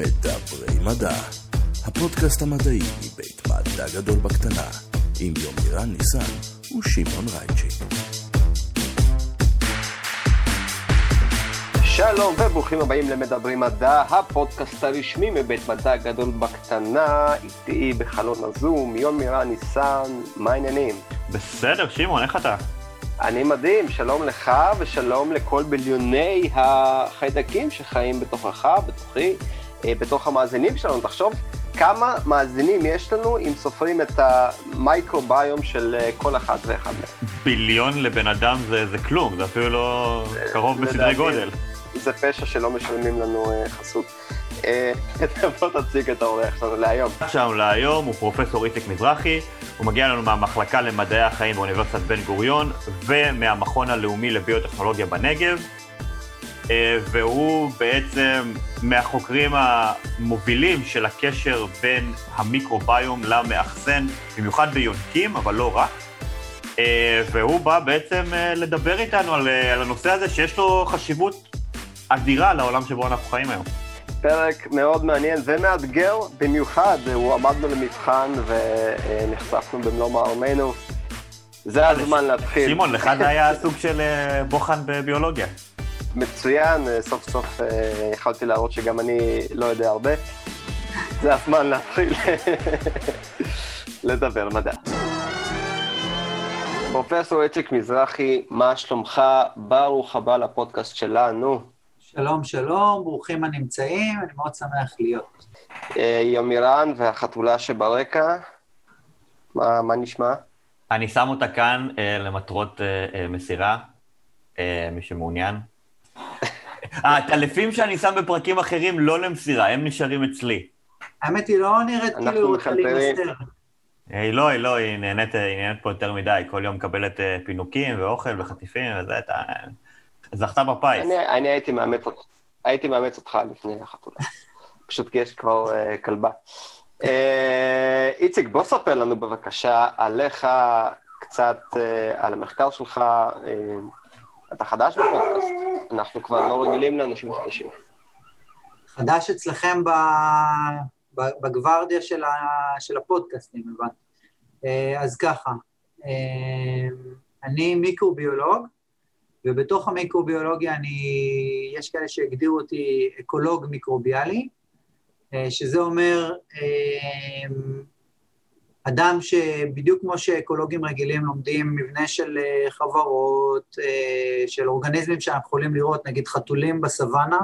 מדברי מדע, הפודקאסט המדעי מבית מדע גדול בקטנה, עם יומירן ניסן ושמעון רייצ'י. שלום וברוכים הבאים למדברי מדע, הפודקאסט הרשמי מבית מדע גדול בקטנה, איתי בחלון הזום, יומירן ניסן, מה העניינים? בסדר, שמעון, איך אתה? אני מדהים, שלום לך ושלום לכל ביליוני החיידקים שחיים בתוכך, בתוכי, בתוך המאזינים שלנו. תחשוב כמה מאזינים יש לנו אם סופרים את המייקרוביום של אה, כל אחד ואחד מהם. ביליון לבן אדם זה, זה כלום, זה אפילו לא קרוב בסדרי גודל. זה פשע שלא משלמים לנו אה, חסות. בוא תציג את האורח שלנו להיום. שלנו להיום הוא פרופסור איציק מזרחי, הוא מגיע לנו מהמחלקה למדעי החיים באוניברסיטת בן גוריון ומהמכון הלאומי לביוטכנולוגיה בנגב, והוא בעצם מהחוקרים המובילים של הקשר בין המיקרוביום למאחסן, במיוחד ביונקים, אבל לא רק. והוא בא בעצם לדבר איתנו על, על הנושא הזה שיש לו חשיבות אדירה לעולם שבו אנחנו חיים היום. פרק מאוד מעניין ומאתגר במיוחד, הוא עמדנו למבחן ונחשפנו במלוא מערמנו. זה הזמן להתחיל. שמעון, לך זה היה סוג של בוחן בביולוגיה. מצוין, סוף סוף יכולתי להראות שגם אני לא יודע הרבה. זה הזמן להתחיל לדבר מדע. פרופסור איציק מזרחי, מה שלומך? ברוך הבא לפודקאסט שלנו. שלום, שלום, ברוכים הנמצאים, אני מאוד שמח להיות. יומירן והחתולה שברקע, מה, מה נשמע? אני שם אותה כאן אה, למטרות אה, אה, מסירה, אה, מי שמעוניין. העטלפים שאני שם בפרקים אחרים לא למסירה, הם נשארים אצלי. האמת היא לא נראית כאילו היא רוצה להימסר. היא לא, היא לא, היא נהנית, היא נהנית פה יותר מדי, כל יום מקבלת אה, פינוקים ואוכל וחטיפים וזה, אתה... זכתה בפיס. אני, אני הייתי מאמץ אותך, הייתי מאמץ אותך לפני החתולה. פשוט כי יש כבר uh, כלבה. Uh, איציק, בוא ספר לנו בבקשה עליך, קצת uh, על המחקר שלך. Uh, אתה חדש בפודקאסט, אנחנו כבר לא רגילים לאנשים חדשים. חדש אצלכם ב... ב... בגוורדיה של, ה... של הפודקאסטים, הבנתי. Uh, אז ככה, uh, אני מיקרוביולוג, ובתוך המיקרוביולוגיה אני, יש כאלה שהגדירו אותי אקולוג מיקרוביאלי, שזה אומר אדם שבדיוק כמו שאקולוגים רגילים לומדים מבנה של חברות, של אורגניזמים שאנחנו יכולים לראות, נגיד חתולים בסוואנה,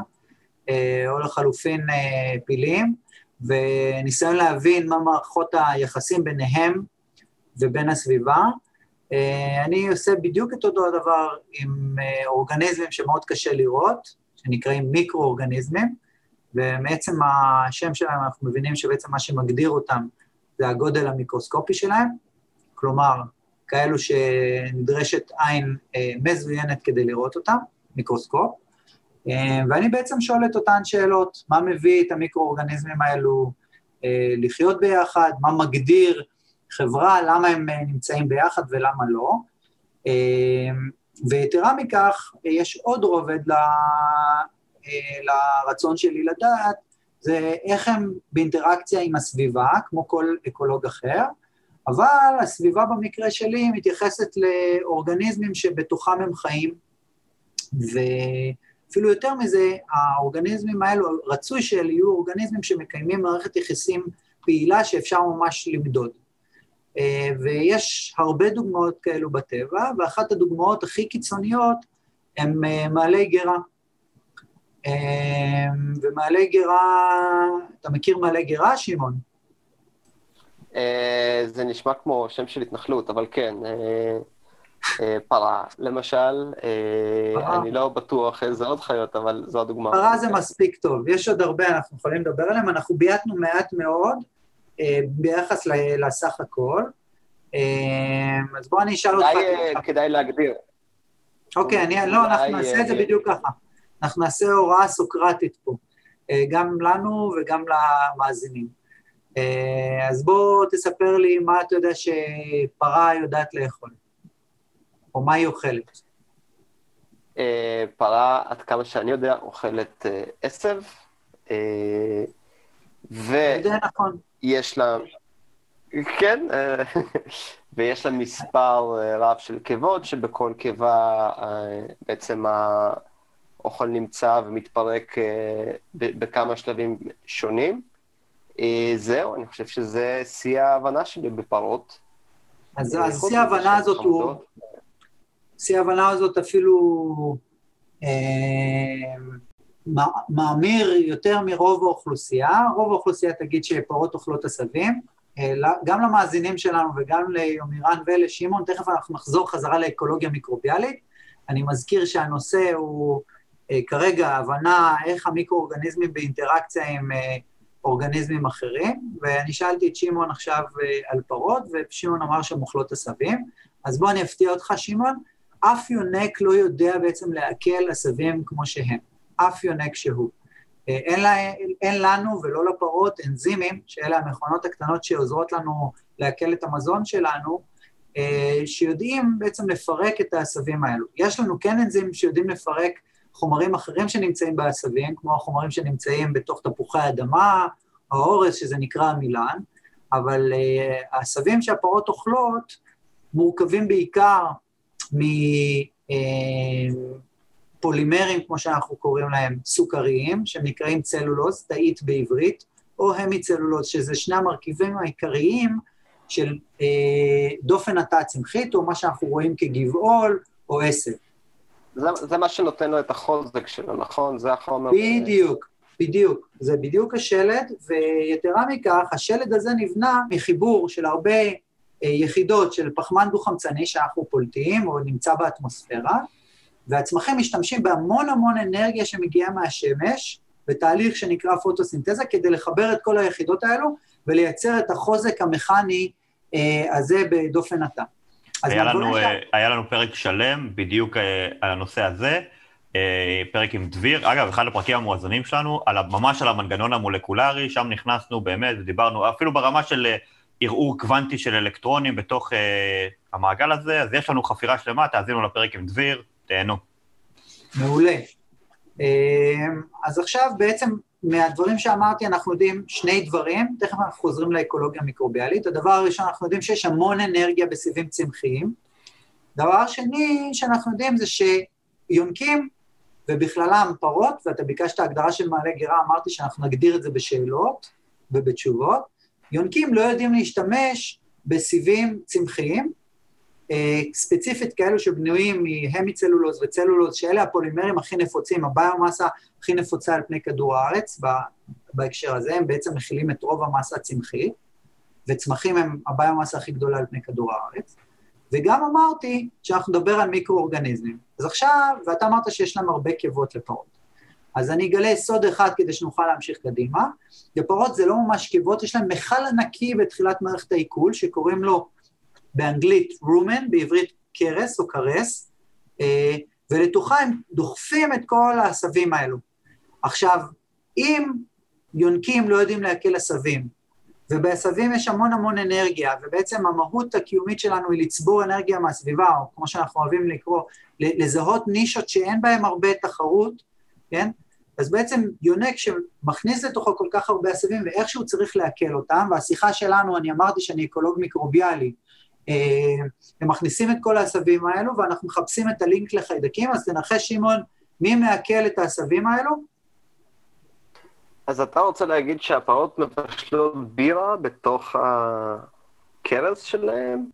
או לחלופין פילים, וניסיון להבין מה מערכות היחסים ביניהם ובין הסביבה, אני עושה בדיוק את אותו הדבר עם אורגניזמים שמאוד קשה לראות, שנקראים מיקרו-אורגניזמים, ומעצם השם שלהם אנחנו מבינים שבעצם מה שמגדיר אותם זה הגודל המיקרוסקופי שלהם, כלומר, כאלו שנדרשת עין מזוינת כדי לראות אותם, מיקרוסקופ, ואני בעצם שואל את אותן שאלות, מה מביא את המיקרו-אורגניזמים האלו לחיות ביחד, מה מגדיר חברה, למה הם נמצאים ביחד ולמה לא. ויתרה מכך, יש עוד רובד ל... לרצון שלי לדעת, זה איך הם באינטראקציה עם הסביבה, כמו כל אקולוג אחר, אבל הסביבה במקרה שלי מתייחסת לאורגניזמים שבתוכם הם חיים, ואפילו יותר מזה, האורגניזמים האלו, רצוי שאלה יהיו אורגניזמים שמקיימים מערכת יחסים פעילה שאפשר ממש למדוד. ויש הרבה דוגמאות כאלו בטבע, ואחת הדוגמאות הכי קיצוניות הם מעלי גרה. ומעלי גרה, אתה מכיר מעלי גרה, שמעון? זה נשמע כמו שם של התנחלות, אבל כן. פרה, למשל, פרה. אני לא בטוח איזה עוד חיות, אבל זו הדוגמה. פרה זה מספיק טוב, יש עוד הרבה, אנחנו יכולים לדבר עליהם, אנחנו בייתנו מעט מאוד, ביחס לסך הכל. אז בוא אני אשאל אותך... כדאי להגדיר. אוקיי, אני, לא, אנחנו נעשה את זה בדיוק ככה. אנחנו נעשה הוראה סוקרטית פה, גם לנו וגם למאזינים. אז בוא תספר לי מה אתה יודע שפרה יודעת לאכול, או מה היא אוכלת. פרה, עד כמה שאני יודע, אוכלת עשב. זה נכון. ויש לה... כן, אה, ויש לה מספר אה, רב של קיבות, שבכל קיבה אה, בעצם האוכל נמצא ומתפרק אה, בכמה שלבים שונים. אה, זהו, אני חושב שזה שיא ההבנה שלי בפרות. אז אה, שיא ההבנה הזאת הוא. שיא ההבנה הזאת אפילו מא- מאמיר יותר מרוב האוכלוסייה. רוב האוכלוסייה תגיד שפרות אוכלות עשבים. גם למאזינים שלנו וגם ליומירן ולשמעון, תכף אנחנו נחזור חזרה לאקולוגיה מיקרוביאלית. אני מזכיר שהנושא הוא כרגע הבנה איך המיקרואורגניזמים באינטראקציה עם אה, אורגניזמים אחרים, ואני שאלתי את שמעון עכשיו אה, על פרות, ושמעון אמר שהן אוכלות עשבים. אז בוא אני אפתיע אותך, שמעון, אף יונק לא יודע בעצם לעכל עשבים כמו שהם, אף יונק שהוא. אה, אין, לה, אין לנו ולא לפרות אנזימים, שאלה המכונות הקטנות שעוזרות לנו לעכל את המזון שלנו, אה, שיודעים בעצם לפרק את העשבים האלו. יש לנו כן אנזימים שיודעים לפרק חומרים אחרים שנמצאים בעשבים, כמו החומרים שנמצאים בתוך תפוחי האדמה, או האורז, שזה נקרא המילן, אבל אה, העשבים שהפרות אוכלות מורכבים בעיקר מפולימרים, כמו שאנחנו קוראים להם, סוכריים, שהם נקראים צלולוז, תאית בעברית, או המיצלולוז, שזה שני המרכיבים העיקריים של אה, דופן התא הצמחית, או מה שאנחנו רואים כגבעול או עשב. זה, זה מה שנותן לו את החוזק שלו, נכון? זה החומר... בדיוק, בדיוק. זה בדיוק השלד, ויתרה מכך, השלד הזה נבנה מחיבור של הרבה אה, יחידות של פחמן דו-חמצני שאנחנו פולטים, או נמצא באטמוספירה, והצמחים משתמשים בהמון המון אנרגיה שמגיעה מהשמש, בתהליך שנקרא פוטוסינתזה, כדי לחבר את כל היחידות האלו ולייצר את החוזק המכני אה, הזה בדופן התא. היה לנו, שה- אה, היה לנו פרק שלם בדיוק אה, על הנושא הזה, אה, פרק עם דביר, אגב, אחד הפרקים המואזנים שלנו, על, ממש על המנגנון המולקולרי, שם נכנסנו באמת, ודיברנו אפילו ברמה של ערעור קוונטי של אלקטרונים בתוך אה, המעגל הזה, אז יש לנו חפירה שלמה, תאזינו לפרק עם דביר, תהנו. מעולה. אז עכשיו בעצם מהדברים שאמרתי אנחנו יודעים שני דברים, תכף אנחנו חוזרים לאקולוגיה המיקרוביאלית. הדבר הראשון, אנחנו יודעים שיש המון אנרגיה בסיבים צמחיים. דבר שני שאנחנו יודעים זה שיונקים, ובכללם פרות, ואתה ביקשת הגדרה של מעלה גרה, אמרתי שאנחנו נגדיר את זה בשאלות ובתשובות, יונקים לא יודעים להשתמש בסיבים צמחיים, ספציפית כאלו שבנויים מהמיצלולוז וצלולוז, שאלה הפולימרים הכי נפוצים, הביומאסה הכי נפוצה על פני כדור הארץ בהקשר הזה, הם בעצם מכילים את רוב המסה הצמחית, וצמחים הם הביומאסה הכי גדולה על פני כדור הארץ. וגם אמרתי שאנחנו נדבר על מיקרואורגניזמים. אז עכשיו, ואתה אמרת שיש להם הרבה קיבות לפרות. אז אני אגלה סוד אחד כדי שנוכל להמשיך קדימה. לפרות זה לא ממש קיבות, יש להם מכל ענקי בתחילת מערכת העיכול, שקוראים לו באנגלית רומן, בעברית קרס או קרס, אה, ולתוכה הם דוחפים את כל העשבים האלו. עכשיו, אם יונקים לא יודעים לעכל עשבים, ובעשבים יש המון המון אנרגיה, ובעצם המהות הקיומית שלנו היא לצבור אנרגיה מהסביבה, או כמו שאנחנו אוהבים לקרוא, לזהות נישות שאין בהן הרבה תחרות, כן? אז בעצם יונק שמכניס לתוכו כל כך הרבה עשבים, ואיכשהו צריך לעכל אותם, והשיחה שלנו, אני אמרתי שאני אקולוג מיקרוביאלי, הם מכניסים את כל העשבים האלו, ואנחנו מחפשים את הלינק לחיידקים, אז תנחש, שמעון, מי מעכל את העשבים האלו? אז אתה רוצה להגיד שהפרות מבשלות בירה בתוך הכרס שלהם?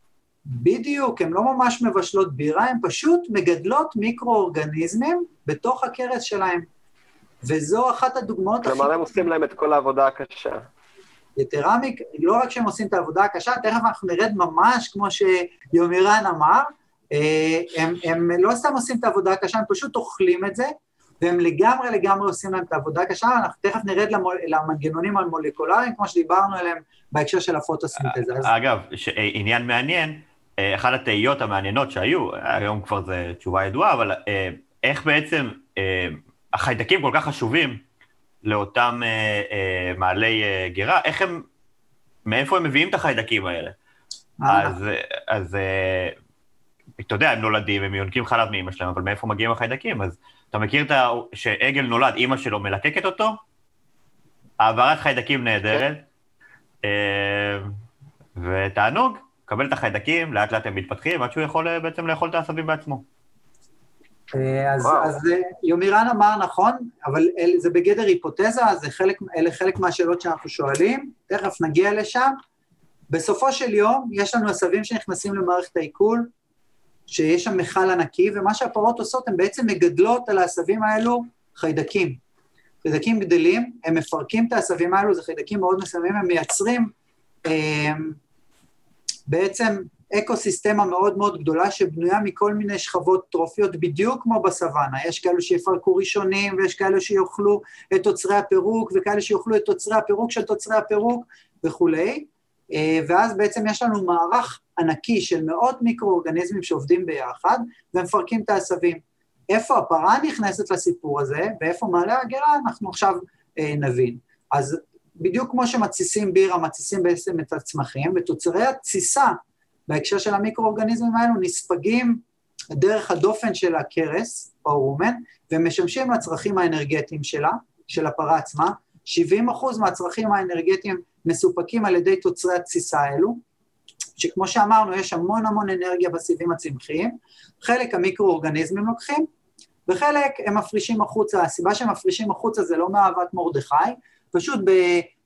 בדיוק, הן לא ממש מבשלות בירה, הן פשוט מגדלות מיקרואורגניזמים בתוך הכרס שלהם. וזו אחת הדוגמאות הכי... כלומר, הם עושים להם את כל העבודה הקשה. יתרה מכ... לא רק שהם עושים את העבודה הקשה, תכף אנחנו נרד ממש כמו שיומירן אמר, אה, הם, הם לא סתם עושים את העבודה הקשה, הם פשוט אוכלים את זה, והם לגמרי לגמרי עושים להם את העבודה הקשה, אנחנו תכף נרד למול, למנגנונים המולקולריים, כמו שדיברנו עליהם בהקשר של הפוטוסינתזה. אגב, ש- אה, עניין מעניין, אה, אחת התהיות המעניינות שהיו, היום כבר זו תשובה ידועה, אבל איך בעצם החיידקים כל כך חשובים לאותם אה, אה, מעלי אה, גרה, איך הם, מאיפה הם מביאים את החיידקים האלה? אה, אז, אז אה, אתה יודע, הם נולדים, הם יונקים חלב מאמא שלהם, אבל מאיפה מגיעים החיידקים? אז אתה מכיר את ה... שעגל נולד, אימא שלו מלקקת אותו? העברת חיידקים נהדרת, אה, ותענוג, קבל את החיידקים, לאט לאט הם מתפתחים, עד שהוא יכול אה, בעצם לאכול את העשבים בעצמו. אה, אז. אז אה, יומירן אמר נכון, אבל אל, זה בגדר היפותזה, זה חלק, אלה חלק מהשאלות שאנחנו שואלים, תכף נגיע לשם. בסופו של יום, יש לנו עשבים שנכנסים למערכת העיכול, שיש שם מכל ענקי, ומה שהפרות עושות, הן בעצם מגדלות על העשבים האלו חיידקים. חיידקים גדלים, הם מפרקים את העשבים האלו, זה חיידקים מאוד מסוימים, הם מייצרים אה, בעצם אקו-סיסטמה מאוד מאוד גדולה שבנויה מכל מיני שכבות טרופיות, בדיוק כמו בסוואנה. יש כאלו שיפרקו ראשונים, ויש כאלו שיאכלו את תוצרי הפירוק, וכאלה שיאכלו את תוצרי הפירוק של תוצרי הפירוק וכולי. אה, ואז בעצם יש לנו מערך ענקי של מאות מיקרואורגניזמים שעובדים ביחד, ומפרקים את העשבים. איפה הפרה נכנסת לסיפור הזה, ואיפה מעלה הגרה, אנחנו עכשיו אה, נבין. אז בדיוק כמו שמתסיסים בירה, מתסיסים בעצם את הצמחים, ותוצרי התסיסה בהקשר של המיקרואורגניזמים האלו נספגים דרך הדופן של הכרס, או רומן, ומשמשים לצרכים האנרגטיים שלה, של הפרה עצמה. 70 אחוז מהצרכים האנרגטיים מסופקים על ידי תוצרי התסיסה האלו, שכמו שאמרנו, יש המון המון אנרגיה בסיבים הצמחיים, חלק המיקרואורגניזמים לוקחים, וחלק הם מפרישים החוצה. הסיבה שהם מפרישים החוצה זה לא מאהבת מרדכי, פשוט ב...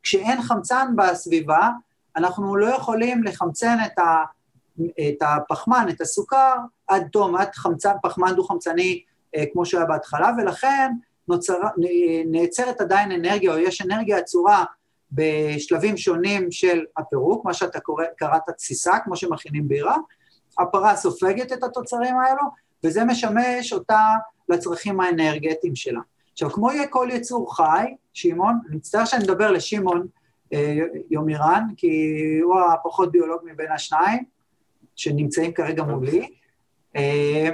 כשאין חמצן בסביבה, אנחנו לא יכולים לחמצן את, ה... את הפחמן, את הסוכר, עד תום, עד חמצן, פחמן דו-חמצני אה, כמו שהיה בהתחלה, ולכן נוצר, נעצרת עדיין אנרגיה, או יש אנרגיה עצורה בשלבים שונים של הפירוק, מה שאתה קורא, קראת תסיסה, כמו שמכינים בירה, הפרה סופגת את התוצרים האלו, וזה משמש אותה לצרכים האנרגטיים שלה. עכשיו, כמו יהיה כל יצור חי, שמעון, אני מצטער שאני מדבר לשמעון אה, יומירן, כי הוא הפחות ביולוג מבין השניים, שנמצאים כרגע מולי. אה,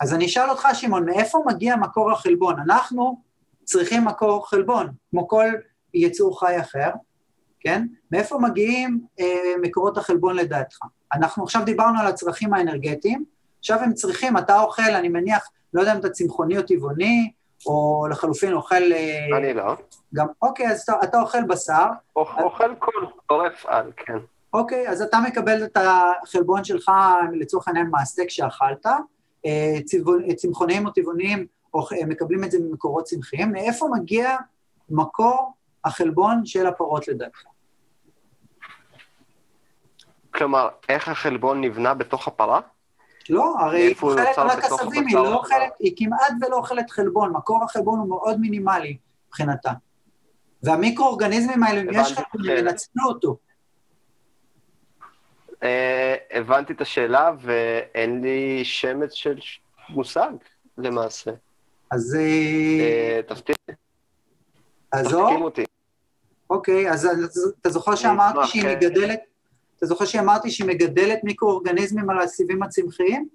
אז אני אשאל אותך, שמעון, מאיפה מגיע מקור החלבון? אנחנו צריכים מקור חלבון, כמו כל יצור חי אחר, כן? מאיפה מגיעים אה, מקורות החלבון לדעתך? אנחנו עכשיו דיברנו על הצרכים האנרגטיים, עכשיו הם צריכים, אתה אוכל, אני מניח, לא יודע אם אתה צמחוני או טבעוני, או לחלופין אוכל... אה, אני לא. גם, אוקיי, אז אתה, אתה אוכל בשר. אוכ- אוכל כל עורף על, כן. אוקיי, אז אתה מקבל את החלבון שלך, לצורך העניין, מהסטייק שאכלת. אה, צבעו- צמחוניים או טבעוניים אה, מקבלים את זה ממקורות צמחיים. מאיפה מגיע מקור החלבון של הפרות לדעתך? כלומר, איך החלבון נבנה בתוך הפרה? לא, הרי היא אוכלת רק עשבים, היא לא? אוכלת, היא כמעט ולא אוכלת חלבון, מקור החלבון הוא מאוד מינימלי מבחינתה. והמיקרואורגניזמים האלה, אם יש חלבון, כן. הם ינצלו אותו. אה, הבנתי את השאלה, ואין לי שמץ של מושג, למעשה. אז אה, אה, תפתיע, עזוב. תחכים אותי. אוקיי, אז אתה זוכר שאמרתי שהיא כן. מגדלת, אתה זוכר שאמרתי שהיא מגדלת מיקרואורגניזמים על הסיבים הצמחיים?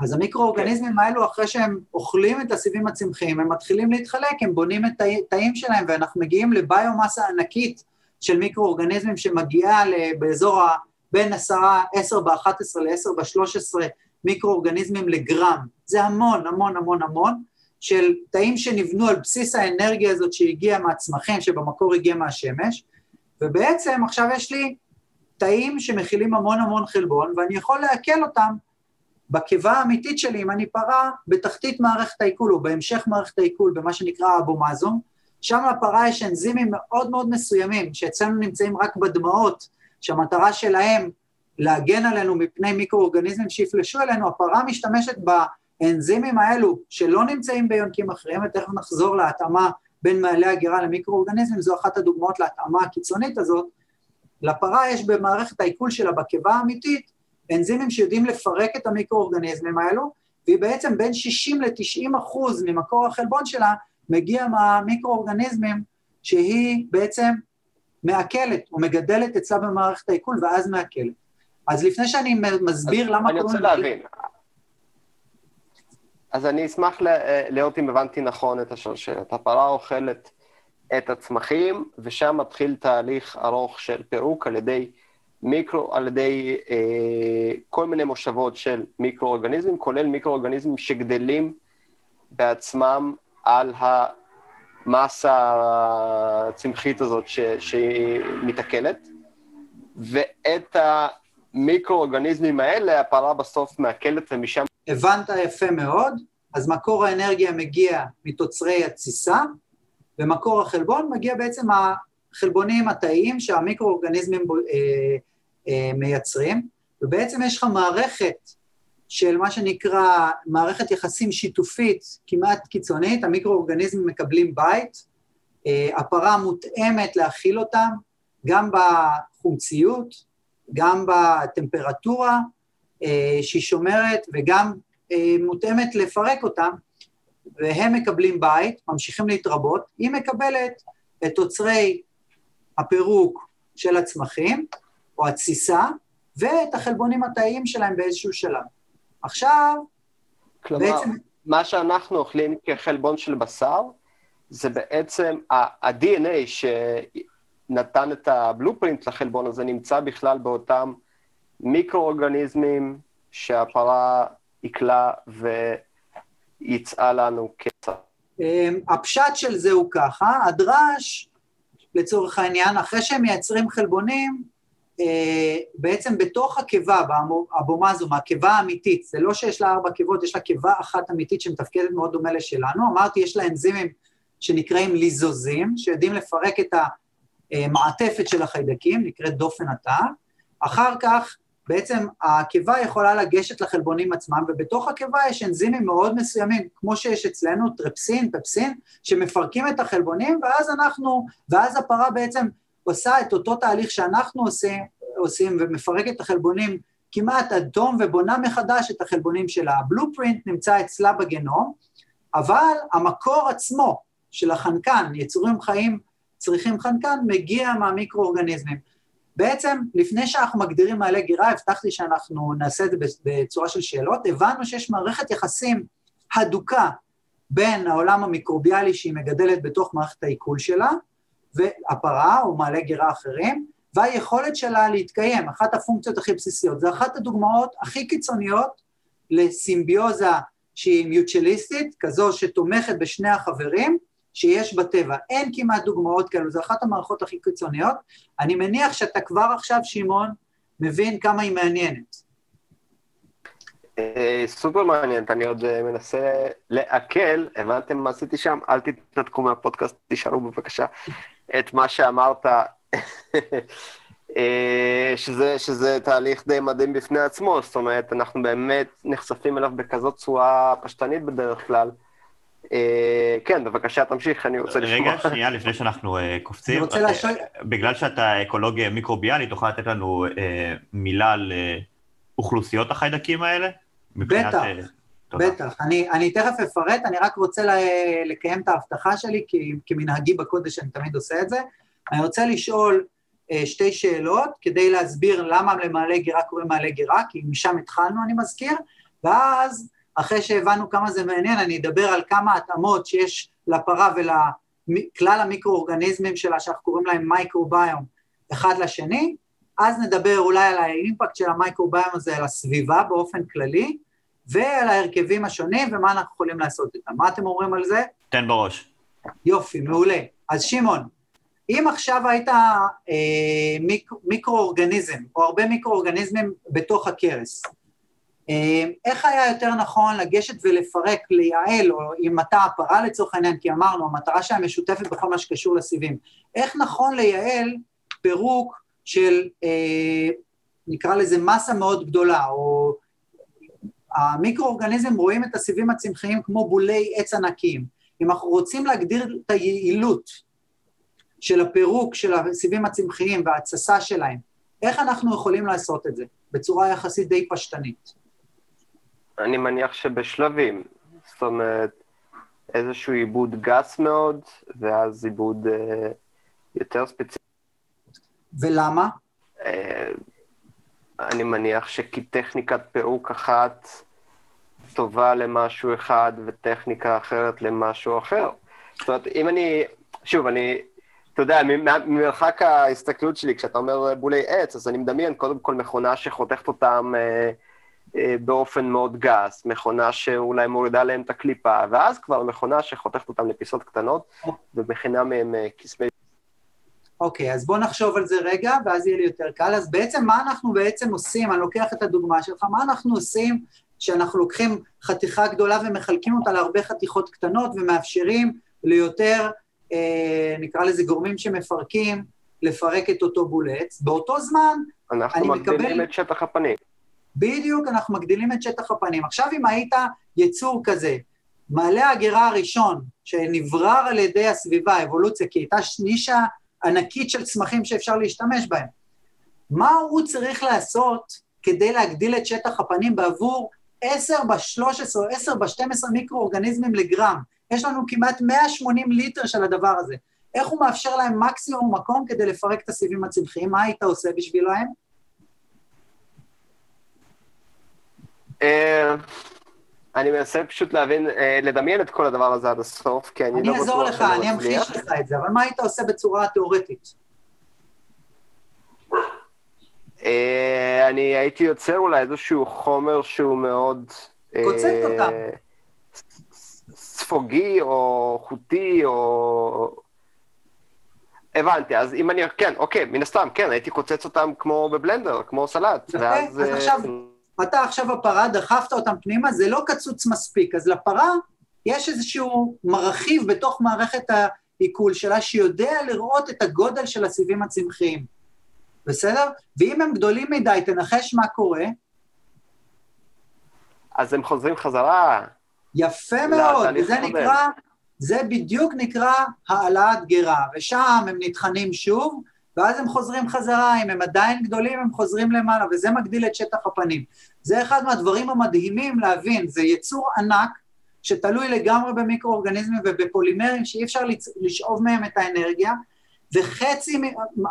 אז המיקרואורגניזמים האלו, אחרי שהם אוכלים את הסיבים הצמחיים, הם מתחילים להתחלק, הם בונים את תאי- תאים שלהם, ואנחנו מגיעים לביומאסה ענקית של מיקרואורגניזמים שמגיעה באזור ה... בין 10, 10 ב-11 ל-10 ב-13 מיקרואורגניזמים לגרם. זה המון, המון, המון, המון. של תאים שנבנו על בסיס האנרגיה הזאת שהגיעה מהצמחים, שבמקור הגיעה מהשמש, ובעצם עכשיו יש לי תאים שמכילים המון המון חלבון, ואני יכול לעכל אותם בקיבה האמיתית שלי, אם אני פרה, בתחתית מערכת העיכול, או בהמשך מערכת העיכול, במה שנקרא אבומזום, שם לפרה יש אנזימים מאוד מאוד מסוימים, שאצלנו נמצאים רק בדמעות, שהמטרה שלהם להגן עלינו מפני מיקרואורגניזמים שיפלשו אלינו, הפרה משתמשת ב... האנזימים האלו שלא נמצאים ביונקים אחרים, ותכף נחזור להתאמה בין מעלה הגירה למיקרואורגניזמים, זו אחת הדוגמאות להתאמה הקיצונית הזאת. לפרה יש במערכת העיכול שלה, בקיבה האמיתית, אנזימים שיודעים לפרק את המיקרואורגניזמים האלו, והיא בעצם בין 60 ל-90 אחוז ממקור החלבון שלה מגיע מהמיקרואורגניזמים שהיא בעצם מעכלת או מגדלת אצלה במערכת העיכול ואז מעכלת. אז לפני שאני מסביר למה אני רוצה קוראים... להבין. אז אני אשמח אה, לראות אם הבנתי נכון את השרשרת. הפרה אוכלת את הצמחים, ושם מתחיל תהליך ארוך של פירוק על ידי מיקרו, על ידי אה, כל מיני מושבות של מיקרואורגניזמים, כולל מיקרואורגניזמים שגדלים בעצמם על המסה הצמחית הזאת ש, שהיא מתעכלת, ואת המיקרואורגניזמים האלה הפרה בסוף מעכלת ומשם... הבנת יפה מאוד, אז מקור האנרגיה מגיע מתוצרי התסיסה, ומקור החלבון מגיע בעצם החלבונים התאיים שהמיקרואורגניזמים אה, אה, מייצרים, ובעצם יש לך מערכת של מה שנקרא מערכת יחסים שיתופית כמעט קיצונית, המיקרואורגניזמים מקבלים בית, אה, הפרה מותאמת להכיל אותם, גם בחומציות, גם בטמפרטורה אה, שהיא שומרת וגם אה, מותאמת לפרק אותם, והם מקבלים בית, ממשיכים להתרבות, היא מקבלת את תוצרי הפירוק של הצמחים, או התסיסה, ואת החלבונים התאיים שלהם באיזשהו שלב. עכשיו, כלומר, בעצם... מה שאנחנו אוכלים כחלבון של בשר, זה בעצם ה-DNA שנתן את הבלופרינט לחלבון הזה, נמצא בכלל באותם מיקרואורגניזמים שהפרה עיכלה וייצאה לנו קצר. אמ, הפשט של זה הוא ככה, הדרש, לצורך העניין, אחרי שהם מייצרים חלבונים, בעצם בתוך הקיבה, הבומזום, הקיבה האמיתית, זה לא שיש לה ארבע קיבות, יש לה קיבה אחת אמיתית שמתפקדת מאוד דומה לשלנו, אמרתי, יש לה אנזימים שנקראים ליזוזים, שיודעים לפרק את המעטפת של החיידקים, נקראת דופן התא, אחר כך בעצם הקיבה יכולה לגשת לחלבונים עצמם, ובתוך הקיבה יש אנזימים מאוד מסוימים, כמו שיש אצלנו, טרפסין, פפסין, שמפרקים את החלבונים, ואז אנחנו, ואז הפרה בעצם עושה את אותו תהליך שאנחנו עושים, עושים ומפרקת את החלבונים כמעט עד תום ובונה מחדש את החלבונים שלה. הבלופרינט נמצא אצלה בגנום, אבל המקור עצמו של החנקן, יצורים חיים צריכים חנקן, מגיע מהמיקרואורגניזמים. בעצם, לפני שאנחנו מגדירים מעלה גירה, הבטחתי שאנחנו נעשה את זה בצורה של שאלות, הבנו שיש מערכת יחסים הדוקה בין העולם המיקרוביאלי שהיא מגדלת בתוך מערכת העיכול שלה, והפרה או מעלה גירה אחרים, והיכולת שלה להתקיים, אחת הפונקציות הכי בסיסיות. זו אחת הדוגמאות הכי קיצוניות לסימביוזה שהיא מיוטשליסטית, כזו שתומכת בשני החברים, שיש בטבע. אין כמעט דוגמאות כאלו, זו אחת המערכות הכי קיצוניות. אני מניח שאתה כבר עכשיו, שמעון, מבין כמה היא מעניינת. אה, סופר מעניינת, אני עוד אה, מנסה לעכל, הבנתם מה עשיתי שם? אל תתנתקו מהפודקאסט, תשארו בבקשה את מה שאמרת, אה, שזה, שזה תהליך די מדהים בפני עצמו, זאת אומרת, אנחנו באמת נחשפים אליו בכזאת צורה פשטנית בדרך כלל. כן, בבקשה תמשיך, אני רוצה לשמוע. רגע, שנייה, לפני שאנחנו קופצים. אני רוצה לשאול... בגלל שאתה אקולוג מיקרוביאלי, תוכל לתת לנו מילה על אוכלוסיות החיידקים האלה? בטח, אה, בטח. אני, אני תכף אפרט, אני רק רוצה לקיים את ההבטחה שלי, כי כמנהגי בקודש אני תמיד עושה את זה. אני רוצה לשאול אה, שתי שאלות כדי להסביר למה למעלה גירה קוראים מעלה גירה, כי משם התחלנו, אני מזכיר, ואז, אחרי שהבנו כמה זה מעניין, אני אדבר על כמה התאמות שיש לפרה ולכלל המיקרואורגניזמים שלה, שאנחנו קוראים להם מייקרוביום, אחד לשני, אז נדבר אולי על האימפקט של המייקרוביום הזה על הסביבה באופן כללי, ועל ההרכבים השונים ומה אנחנו יכולים לעשות איתם. מה אתם אומרים על זה? תן בראש. יופי, מעולה. אז שמעון, אם עכשיו היית אה, מיק, מיקרואורגניזם, או הרבה מיקרואורגניזמים בתוך הכרס, אה, איך היה יותר נכון לגשת ולפרק, לייעל, או אם אתה הפרה לצורך העניין, כי אמרנו, המטרה שלה משותפת בכל מה שקשור לסיבים, איך נכון לייעל פירוק של, אה, נקרא לזה מסה מאוד גדולה, או המיקרואורגניזם רואים את הסיבים הצמחיים כמו בולי עץ ענקיים. אם אנחנו רוצים להגדיר את היעילות של הפירוק של הסיבים הצמחיים וההתססה שלהם, איך אנחנו יכולים לעשות את זה בצורה יחסית די פשטנית? אני מניח שבשלבים, זאת אומרת, איזשהו עיבוד גס מאוד, ואז עיבוד אה, יותר ספציפי. ולמה? אה, אני מניח שכי טכניקת פירוק אחת טובה למשהו אחד וטכניקה אחרת למשהו אחר. זאת אומרת, אם אני, שוב, אני, אתה יודע, ממרחק ההסתכלות שלי, כשאתה אומר בולי עץ, אז אני מדמיין קודם כל מכונה שחותכת אותם אה, אה, באופן מאוד גס, מכונה שאולי מורידה להם את הקליפה, ואז כבר מכונה שחותכת אותם לפיסות קטנות, ומכינה מהם אה, כספי... אוקיי, אז בוא נחשוב על זה רגע, ואז יהיה לי יותר קל. אז בעצם, מה אנחנו בעצם עושים? אני לוקח את הדוגמה שלך, מה אנחנו עושים שאנחנו לוקחים חתיכה גדולה ומחלקים אותה להרבה חתיכות קטנות ומאפשרים ליותר, אה, נקרא לזה גורמים שמפרקים, לפרק את אותו בולץ. באותו זמן, אנחנו מגדילים מקבל... את שטח הפנים. בדיוק, אנחנו מגדילים את שטח הפנים. עכשיו, אם היית יצור כזה, מעלה ההגירה הראשון, שנברר על ידי הסביבה, אבולוציה, כי הייתה נישה ענקית של צמחים שאפשר להשתמש בהם, מה הוא צריך לעשות כדי להגדיל את שטח הפנים בעבור 10 ב-13 או 10 ב-12 מיקרואורגניזמים לגרם? יש לנו כמעט 180 ליטר של הדבר הזה. איך הוא מאפשר להם מקסימום מקום כדי לפרק את הסיבים הצמחיים? מה היית עושה בשבילם? אה, אני מנסה פשוט להבין, אה, לדמיין את כל הדבר הזה עד הסוף, כי אני, לא בטוח שאני מצליח. אני אעזור לך, אני אמחיש לך את זה, אבל מה היית עושה בצורה תיאורטית? אה, אני הייתי יוצר אולי איזשהו חומר שהוא מאוד... קוצץ אותם. ספוגי או חוטי או... הבנתי, אז אם אני... כן, אוקיי, מן הסתם, כן, הייתי קוצץ אותם כמו בבלנדר, כמו סלט. ואז... אז עכשיו... אתה עכשיו הפרה, דחפת אותם פנימה, זה לא קצוץ מספיק. אז לפרה יש איזשהו מרחיב בתוך מערכת העיכול שלה, שיודע לראות את הגודל של הסיבים הצמחיים. בסדר? ואם הם גדולים מדי, תנחש מה קורה. אז הם חוזרים חזרה. יפה מאוד, וזה נקרא, זה בדיוק נקרא העלאת גרה, ושם הם נטחנים שוב, ואז הם חוזרים חזרה, אם הם עדיין גדולים, הם חוזרים למעלה, וזה מגדיל את שטח הפנים. זה אחד מהדברים המדהימים להבין, זה יצור ענק, שתלוי לגמרי במיקרואורגניזמים ובפולימרים, שאי אפשר לשאוב מהם את האנרגיה, וחצי,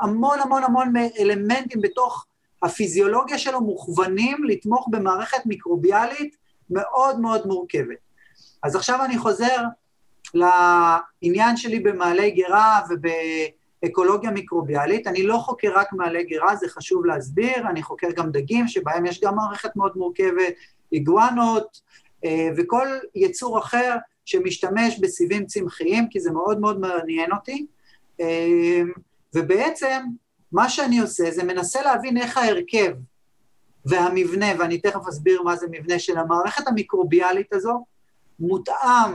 המון המון המון אלמנטים בתוך הפיזיולוגיה שלו מוכוונים לתמוך במערכת מיקרוביאלית מאוד מאוד מורכבת. אז עכשיו אני חוזר לעניין שלי במעלי גרה וב... אקולוגיה מיקרוביאלית, אני לא חוקר רק מעלה גירה, זה חשוב להסביר, אני חוקר גם דגים, שבהם יש גם מערכת מאוד מורכבת, איגואנות, אה, וכל יצור אחר שמשתמש בסיבים צמחיים, כי זה מאוד מאוד מעניין אותי. אה, ובעצם, מה שאני עושה זה מנסה להבין איך ההרכב והמבנה, ואני תכף אסביר מה זה מבנה של המערכת המיקרוביאלית הזו, מותאם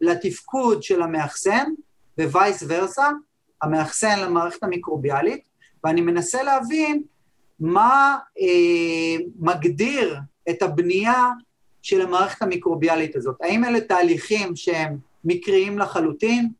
לתפקוד של המאחסן, ווייס ורסה, המאחסן למערכת המיקרוביאלית, ואני מנסה להבין מה אה, מגדיר את הבנייה של המערכת המיקרוביאלית הזאת. האם אלה תהליכים שהם מקריים לחלוטין?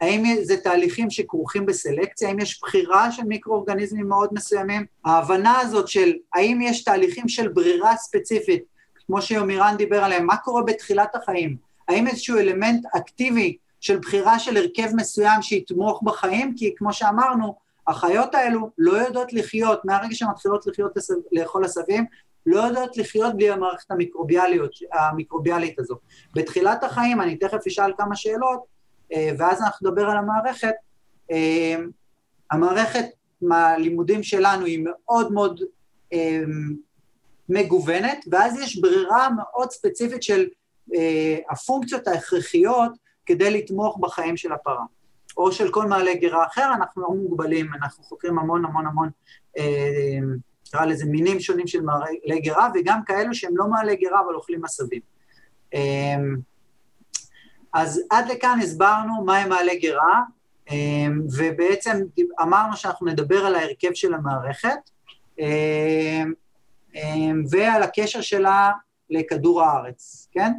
האם זה תהליכים שכרוכים בסלקציה? האם יש בחירה של מיקרואורגניזמים מאוד מסוימים? ההבנה הזאת של האם יש תהליכים של ברירה ספציפית, כמו שיומירן דיבר עליהם, מה קורה בתחילת החיים? האם איזשהו אלמנט אקטיבי של בחירה של הרכב מסוים שיתמוך בחיים, כי כמו שאמרנו, החיות האלו לא יודעות לחיות, מהרגע שהן מתחילות לחיות לאכול עשבים, לא יודעות לחיות בלי המערכת המיקרוביאלית הזו. בתחילת החיים, אני תכף אשאל כמה שאלות, אה, ואז אנחנו נדבר על המערכת. אה, המערכת מהלימודים שלנו היא מאוד מאוד אה, מגוונת, ואז יש ברירה מאוד ספציפית של הפונקציות ההכרחיות כדי לתמוך בחיים של הפרה. או של כל מעלה גירה אחר, אנחנו לא מוגבלים, אנחנו חוקרים המון המון המון, אה, נקרא אה, לזה מינים שונים של מעלי גירה, וגם כאלו שהם לא מעלי גירה אבל אוכלים עשבים. אה, אז עד לכאן הסברנו מהם מעלי גירה, אה, ובעצם אמרנו שאנחנו נדבר על ההרכב של המערכת, אה, אה, ועל הקשר שלה לכדור הארץ, כן?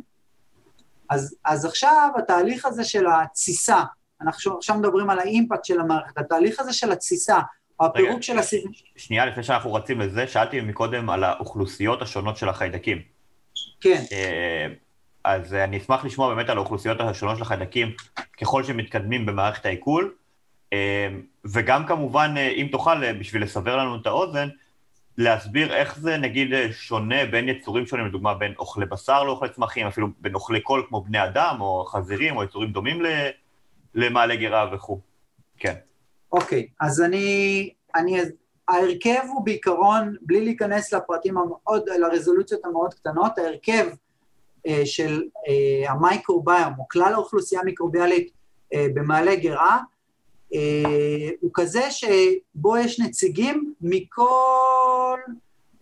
אז, אז עכשיו התהליך הזה של התסיסה, אנחנו עכשיו מדברים על האימפקט של המערכת, התהליך הזה של התסיסה, או הפירוק של הסיבים... שנייה, לפני שאנחנו רצים לזה, שאלתי מקודם על האוכלוסיות השונות של החיידקים. כן. אה, אז אני אשמח לשמוע באמת על האוכלוסיות השונות של החיידקים ככל שמתקדמים במערכת העיכול, אה, וגם כמובן, אה, אם תוכל, בשביל לסבר לנו את האוזן, להסביר איך זה נגיד שונה בין יצורים שונים, לדוגמה בין אוכלי בשר לאוכלי צמחים, אפילו בין אוכלי קול כמו בני אדם או חזירים או יצורים דומים למעלה גרה וכו'. כן. אוקיי, אז אני, אני ההרכב הוא בעיקרון, בלי להיכנס לפרטים המאוד, לרזולוציות המאוד קטנות, ההרכב אה, של אה, המייקרוביום, או כלל האוכלוסייה המיקרוביאלית אה, במעלה אה, הוא כזה שבו יש נציגים מכל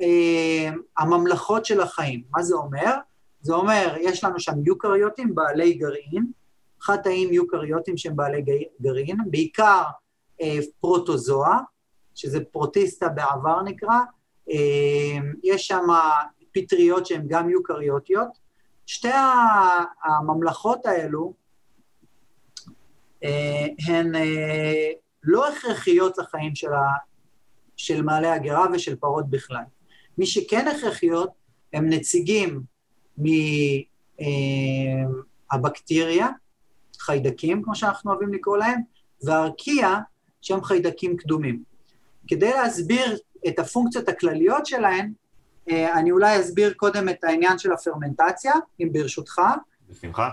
אה, הממלכות של החיים. מה זה אומר? זה אומר, יש לנו שם יוקריוטים בעלי גרעין, חטאים יוקריוטים שהם בעלי גרעין, בעיקר אה, פרוטוזואה, שזה פרוטיסטה בעבר נקרא, אה, יש שם פטריות שהן גם יוקריוטיות. שתי הממלכות האלו אה, הן אה, לא הכרחיות לחיים של, ה, של מעלה הגרה ושל פרות בכלל. מי שכן הכרחיות הם נציגים מהבקטריה, חיידקים, כמו שאנחנו אוהבים לקרוא להם, והארקיע, שהם חיידקים קדומים. כדי להסביר את הפונקציות הכלליות שלהן, אה, אני אולי אסביר קודם את העניין של הפרמנטציה, אם ברשותך. בשמחה.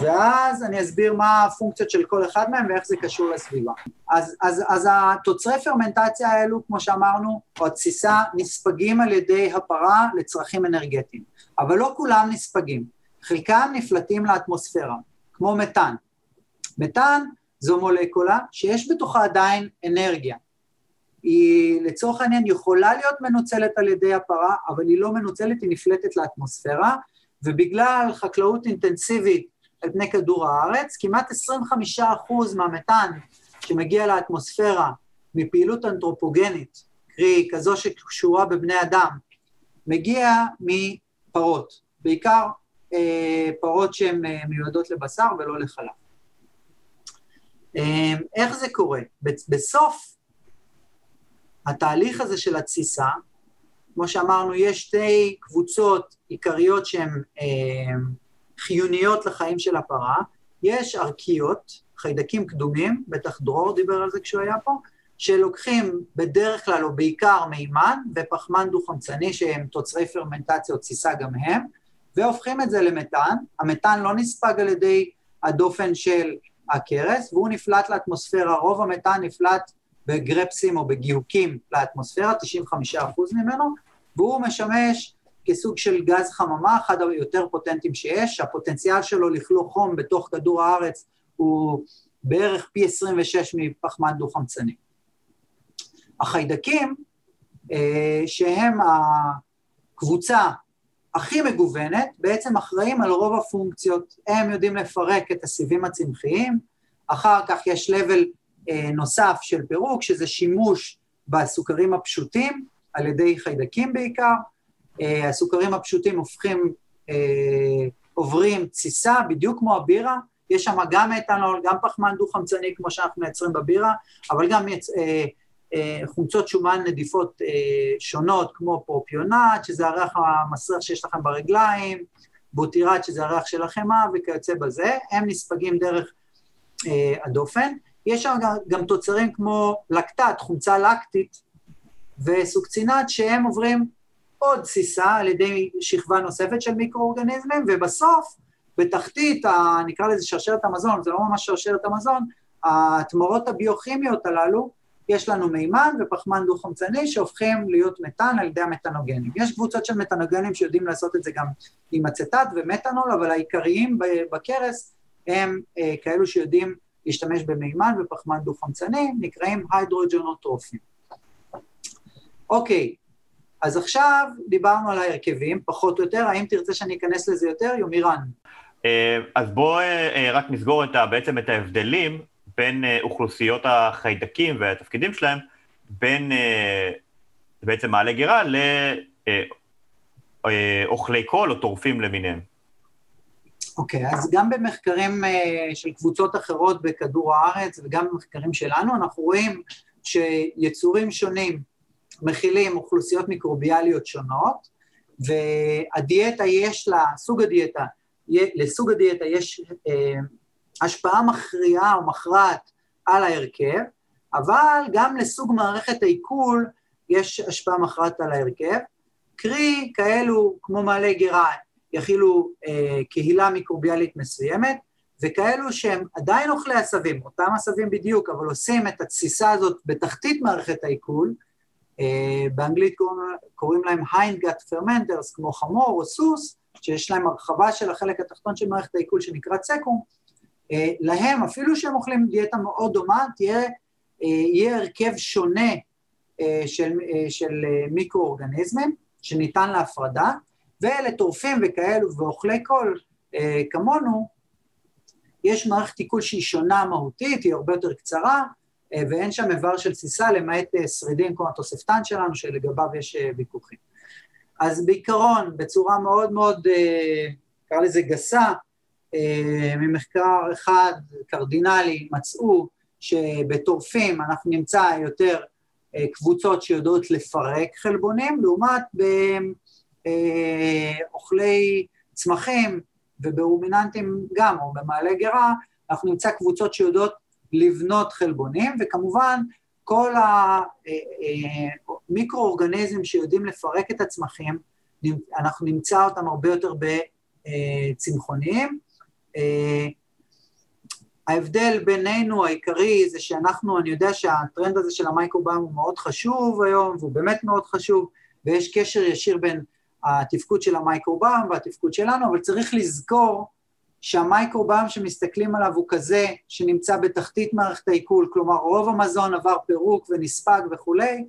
ואז אני אסביר מה הפונקציות של כל אחד מהם ואיך זה קשור לסביבה. אז, אז, אז התוצרי פרמנטציה האלו, כמו שאמרנו, או התסיסה, נספגים על ידי הפרה לצרכים אנרגטיים, אבל לא כולם נספגים, חלקם נפלטים לאטמוספירה, כמו מתאן. מתאן זו מולקולה שיש בתוכה עדיין אנרגיה. היא לצורך העניין יכולה להיות מנוצלת על ידי הפרה, אבל היא לא מנוצלת, היא נפלטת לאטמוספירה, ובגלל חקלאות אינטנסיבית על פני כדור הארץ, כמעט 25% מהמתאן שמגיע לאטמוספירה מפעילות אנתרופוגנית, קרי כזו שקשורה בבני אדם, מגיע מפרות, בעיקר אה, פרות שהן אה, מיועדות לבשר ולא לחלב. אה, איך זה קורה? בסוף התהליך הזה של התסיסה, כמו שאמרנו, יש שתי קבוצות עיקריות שהן אה, חיוניות לחיים של הפרה, יש ערכיות, חיידקים קדומים, בטח דרור דיבר על זה כשהוא היה פה, שלוקחים בדרך כלל או בעיקר מימן ופחמן דו-חמצני שהם תוצרי פרמנטציה או תסיסה גם הם, והופכים את זה למתאן, המתאן לא נספג על ידי הדופן של הכרס והוא נפלט לאטמוספירה, רוב המתאן נפלט בגרפסים או בגיהוקים לאטמוספירה, 95% ממנו, והוא משמש כסוג של גז חממה, אחד היותר פוטנטים שיש, הפוטנציאל שלו לכלוא חום בתוך כדור הארץ הוא בערך פי 26 מפחמן דו-חמצני. החיידקים, אה, שהם הקבוצה הכי מגוונת, בעצם אחראים על רוב הפונקציות. הם יודעים לפרק את הסיבים הצמחיים, אחר כך יש level אה, נוסף של פירוק, שזה שימוש בסוכרים הפשוטים, על ידי חיידקים בעיקר, הסוכרים הפשוטים הופכים, אה, עוברים תסיסה, בדיוק כמו הבירה, יש שם גם מתנול, גם פחמן דו-חמצני כמו שאנחנו מייצרים בבירה, אבל גם אה, חומצות שומן נדיפות שונות, כמו פרופיונט, שזה הריח המסריח שיש לכם ברגליים, בוטירט, שזה הריח של החמאה, וכיוצא בזה, הם נספגים דרך הדופן. יש שם גם תוצרים כמו לקטט, חומצה לקטית, וסוקצינט, שהם עוברים עוד תסיסה על ידי שכבה נוספת של מיקרואורגניזמים, ובסוף, בתחתית, ה, נקרא לזה שרשרת המזון, זה לא ממש שרשרת המזון, התמורות הביוכימיות הללו, יש לנו מימן ופחמן דו-חמצני שהופכים להיות מתאן על ידי המתנוגנים. יש קבוצות של מתנוגנים שיודעים לעשות את זה גם עם אצטט ומתנול, אבל העיקריים בכרס הם אה, כאלו שיודעים להשתמש במימן ופחמן דו-חמצני, נקראים היידרוג'נוטרופים. אוקיי, אז עכשיו דיברנו על ההרכבים, פחות או יותר, האם תרצה שאני אכנס לזה יותר, יומירן? אה, אז בואו אה, אה, רק נסגור את, בעצם את ההבדלים בין אוכלוסיות החיידקים והתפקידים שלהם, בין בעצם מעלה גרה לאוכלי קול או טורפים למיניהם. אוקיי, okay, אז גם במחקרים של קבוצות אחרות בכדור הארץ וגם במחקרים שלנו, אנחנו רואים שיצורים שונים מכילים אוכלוסיות מיקרוביאליות שונות, והדיאטה יש לה, סוג הדיאטה, לסוג הדיאטה יש אה, השפעה מכריעה או מכרעת על ההרכב, אבל גם לסוג מערכת העיכול יש השפעה מכרעת על ההרכב, קרי כאלו כמו מעלה גרה יכילו אה, קהילה מיקרוביאלית מסוימת, וכאלו שהם עדיין אוכלי עשבים, אותם עשבים בדיוק, אבל עושים את התסיסה הזאת בתחתית מערכת העיכול, באנגלית קוראים, קוראים להם hindgut fermenters, כמו חמור או סוס, שיש להם הרחבה של החלק התחתון של מערכת העיכול שנקרא צקום, אה, להם, אפילו שהם אוכלים דיאטה מאוד דומה, תהיה, יהיה הרכב שונה של, של מיקרואורגניזמים שניתן להפרדה, ולטורפים וכאלו ואוכלי קול כמונו, יש מערכת עיכול שהיא שונה מהותית, היא הרבה יותר קצרה, אה, ואין שם איבר של תסיסה, למעט אה, שרידים כמו התוספתן שלנו, שלגביו יש אה, ויכוחים. אז בעיקרון, בצורה מאוד מאוד, נקרא לזה גסה, ממחקר אחד קרדינלי מצאו שבטורפים אנחנו נמצא יותר קבוצות שיודעות לפרק חלבונים, לעומת באוכלי צמחים וברומיננטים גם, או במעלה גרה, אנחנו נמצא קבוצות שיודעות לבנות חלבונים, וכמובן כל המיקרואורגניזם אה, שיודעים לפרק את הצמחים, אנחנו נמצא אותם הרבה יותר בצמחוניים. אה, ההבדל בינינו העיקרי זה שאנחנו, אני יודע שהטרנד הזה של המייקרוביום הוא מאוד חשוב היום, והוא באמת מאוד חשוב, ויש קשר ישיר בין התפקוד של המייקרוביום והתפקוד שלנו, אבל צריך לזכור שהמייקרוביום שמסתכלים עליו הוא כזה שנמצא בתחתית מערכת העיכול, כלומר רוב המזון עבר פירוק ונספג וכולי,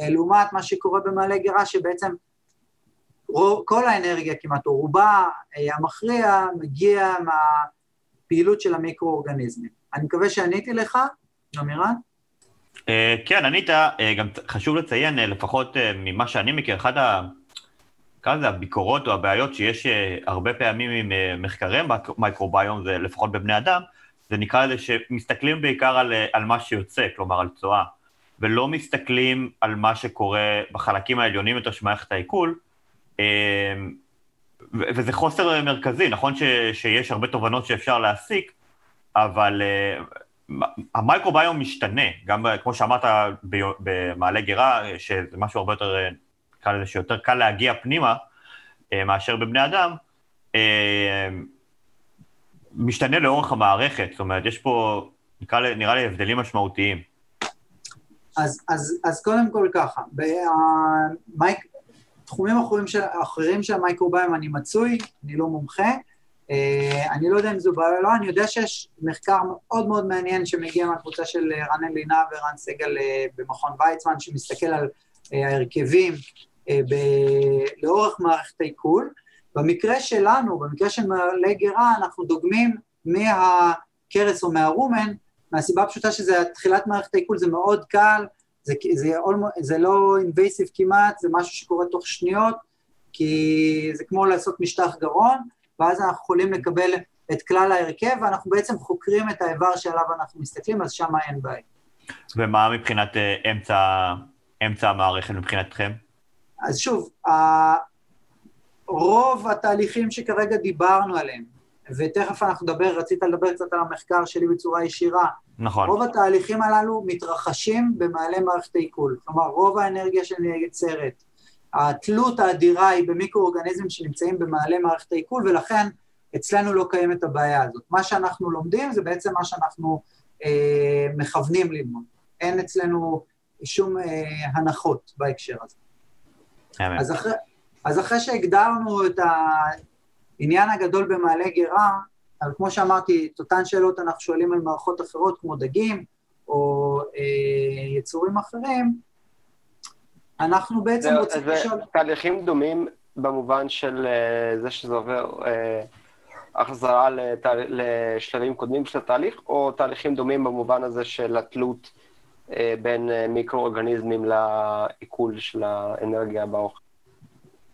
אה, לעומת מה שקורה במעלה גרה שבעצם כל האנרגיה כמעט, או רובה אה, המכריע, מגיע מהפעילות של המיקרואורגניזמים. אני מקווה שעניתי לך, אמירן. אה, כן, ענית, גם חשוב לציין, לפחות ממה שאני מכיר, אחד ה... נקרא לזה הביקורות או הבעיות שיש אה, הרבה פעמים עם אה, מחקרי מייקרוביום, זה לפחות בבני אדם, זה נקרא לזה שמסתכלים בעיקר על, אה, על מה שיוצא, כלומר על צואה, ולא מסתכלים על מה שקורה בחלקים העליונים יותר של מערכת העיכול, וזה חוסר מרכזי, נכון ש, שיש הרבה תובנות שאפשר להסיק, אבל המייקרוביום משתנה, גם כמו שאמרת במעלה גרה, שזה משהו הרבה יותר נקרא לזה שיותר קל להגיע פנימה אה, מאשר בבני אדם, אה, משתנה לאורך המערכת, זאת אומרת, יש פה, נקרא, נראה לי, הבדלים משמעותיים. אז, אז, אז קודם כל ככה, במייק, תחומים אחרים של, אחרים של המייקרוביום אני מצוי, אני לא מומחה, אה, אני לא יודע אם זו בעיה או לא, אני יודע שיש מחקר מאוד מאוד מעניין שמגיע מהקבוצה של רן אלינה ורן סגל במכון ויצמן, שמסתכל על ההרכבים ב- לאורך מערכת העיכול. במקרה שלנו, במקרה של מעלה גרה, אנחנו דוגמים מהקרס או מהרומן, מהסיבה הפשוטה שזה תחילת מערכת העיכול, זה מאוד קל, זה, זה, זה לא אינבייסיב כמעט, זה משהו שקורה תוך שניות, כי זה כמו לעשות משטח גרון, ואז אנחנו יכולים לקבל את כלל ההרכב, ואנחנו בעצם חוקרים את האיבר שעליו אנחנו מסתכלים, אז שם אין בעיה. ומה מבחינת uh, אמצע, אמצע המערכת מבחינתכם? אז שוב, רוב התהליכים שכרגע דיברנו עליהם, ותכף אנחנו נדבר, רצית לדבר קצת על המחקר שלי בצורה ישירה. נכון. רוב התהליכים הללו מתרחשים במעלה מערכת העיכול. כלומר, רוב האנרגיה שנעצרת, התלות האדירה היא במיקרואורגניזמים שנמצאים במעלה מערכת העיכול, ולכן אצלנו לא קיימת הבעיה הזאת. מה שאנחנו לומדים זה בעצם מה שאנחנו אה, מכוונים ללמוד. אין אצלנו שום אה, הנחות בהקשר הזה. אז אחרי, אז אחרי שהגדרנו את העניין הגדול במעלה גרה, אבל כמו שאמרתי, את אותן שאלות אנחנו שואלים על מערכות אחרות כמו דגים או אה, יצורים אחרים, אנחנו בעצם זה, רוצים זה לשאול... תהליכים דומים במובן של אה, זה שזה עובר אה, החזרה לתה... לשלבים קודמים של התהליך, או תהליכים דומים במובן הזה של התלות אה, בין אה, מיקרואורגניזמים לעיכול של האנרגיה באוכל?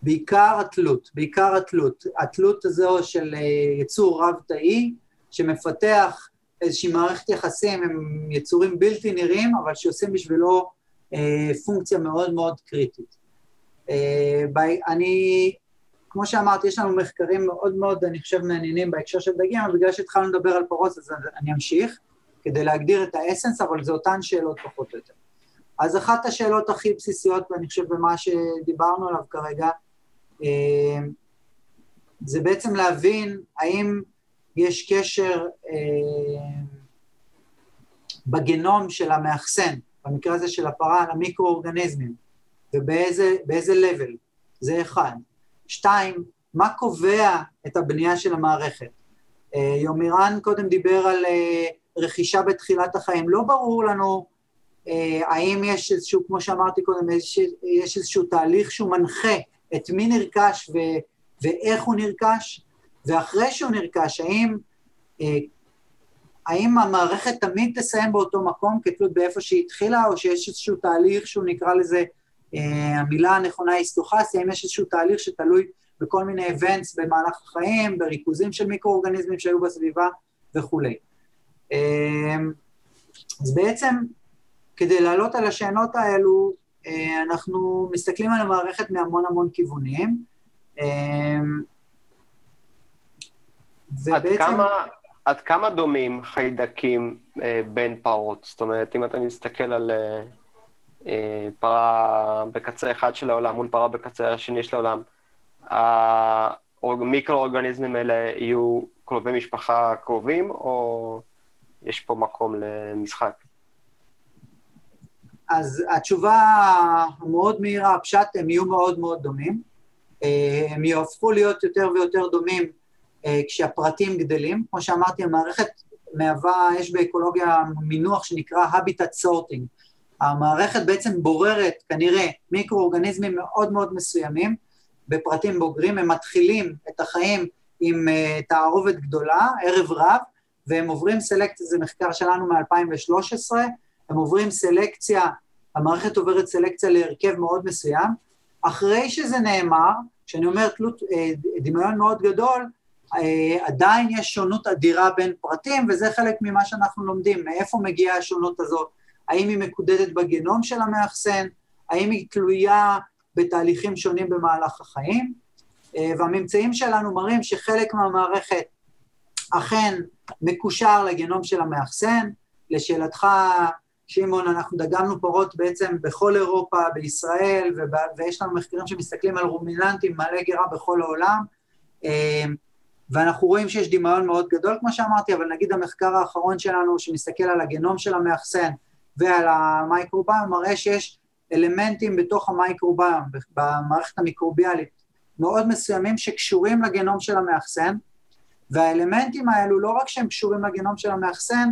בעיקר התלות, בעיקר התלות. התלות הזו של אה, יצור רב-תאי, שמפתח איזושהי מערכת יחסים עם יצורים בלתי נראים, אבל שעושים בשבילו אה, פונקציה מאוד מאוד קריטית. אה, אני, כמו שאמרתי, יש לנו מחקרים מאוד מאוד, אני חושב, מעניינים בהקשר של דגים, אבל בגלל שהתחלנו לדבר על פרוס, אז אני אמשיך, כדי להגדיר את האסנס, אבל זה אותן שאלות פחות או יותר. אז אחת השאלות הכי בסיסיות, ואני חושב במה שדיברנו עליו כרגע, אה, זה בעצם להבין האם יש קשר אה, בגנום של המאחסן, במקרה הזה של הפרה, למיקרואורגניזמים, ובאיזה level, זה אחד. שתיים, מה קובע את הבנייה של המערכת? אה, יומירן קודם דיבר על רכישה בתחילת החיים, לא ברור לנו אה, האם יש איזשהו, כמו שאמרתי קודם, יש איזשהו תהליך שהוא מנחה את מי נרכש ו, ואיך הוא נרכש, ואחרי שהוא נרכש, האם, האם המערכת תמיד תסיים באותו מקום כתלות באיפה שהיא התחילה, או שיש איזשהו תהליך שהוא נקרא לזה, המילה הנכונה היא סטוכסיה, האם יש איזשהו תהליך שתלוי בכל מיני events במהלך החיים, בריכוזים של מיקרואורגניזמים שהיו בסביבה וכולי. אמ, אז בעצם, כדי לעלות על השאלות האלו, אה, אנחנו מסתכלים על המערכת מהמון המון כיוונים. אמ, ובעצם... עד כמה, עד כמה דומים חיידקים אה, בין פרות? זאת אומרת, אם אתה מסתכל על אה, אה, פרה בקצה אחד של העולם מול פרה בקצה השני של העולם, המיקרואורגניזמים האלה יהיו קרובי משפחה קרובים, או יש פה מקום למשחק? אז התשובה המאוד מהירה, הפשט, הם יהיו מאוד מאוד דומים. אה, הם יהפכו להיות יותר ויותר דומים אה, כשהפרטים גדלים. כמו שאמרתי, המערכת מהווה, יש באקולוגיה מינוח שנקרא habitat sorting. המערכת בעצם בוררת כנראה מיקרואורגניזמים מאוד מאוד מסוימים, בפרטים בוגרים, הם מתחילים את החיים עם uh, תערובת גדולה, ערב רב, והם עוברים סלקציה, זה מחקר שלנו מ-2013, הם עוברים סלקציה, המערכת עוברת סלקציה להרכב מאוד מסוים. אחרי שזה נאמר, כשאני אומר תלות, אה, דמיון מאוד גדול, אה, עדיין יש שונות אדירה בין פרטים, וזה חלק ממה שאנחנו לומדים, מאיפה מגיעה השונות הזאת, האם היא מקודדת בגנום של המאחסן, האם היא תלויה בתהליכים שונים במהלך החיים, אה, והממצאים שלנו מראים שחלק מהמערכת אכן מקושר לגנום של המאחסן. לשאלתך, שמעון, אנחנו דגמנו פרות בעצם בכל אירופה, בישראל, ויש לנו מחקרים שמסתכלים על רומיננטים מלא גרה בכל העולם, אה, ואנחנו רואים שיש דמיון מאוד גדול, כמו שאמרתי, אבל נגיד המחקר האחרון שלנו, שמסתכל על הגנום של המאחסן ועל המייקרוביום, מראה שיש אלמנטים בתוך המייקרוביום, במערכת המיקרוביאלית, מאוד מסוימים שקשורים לגנום של המאחסן, והאלמנטים האלו לא רק שהם קשורים לגנום של המאחסן,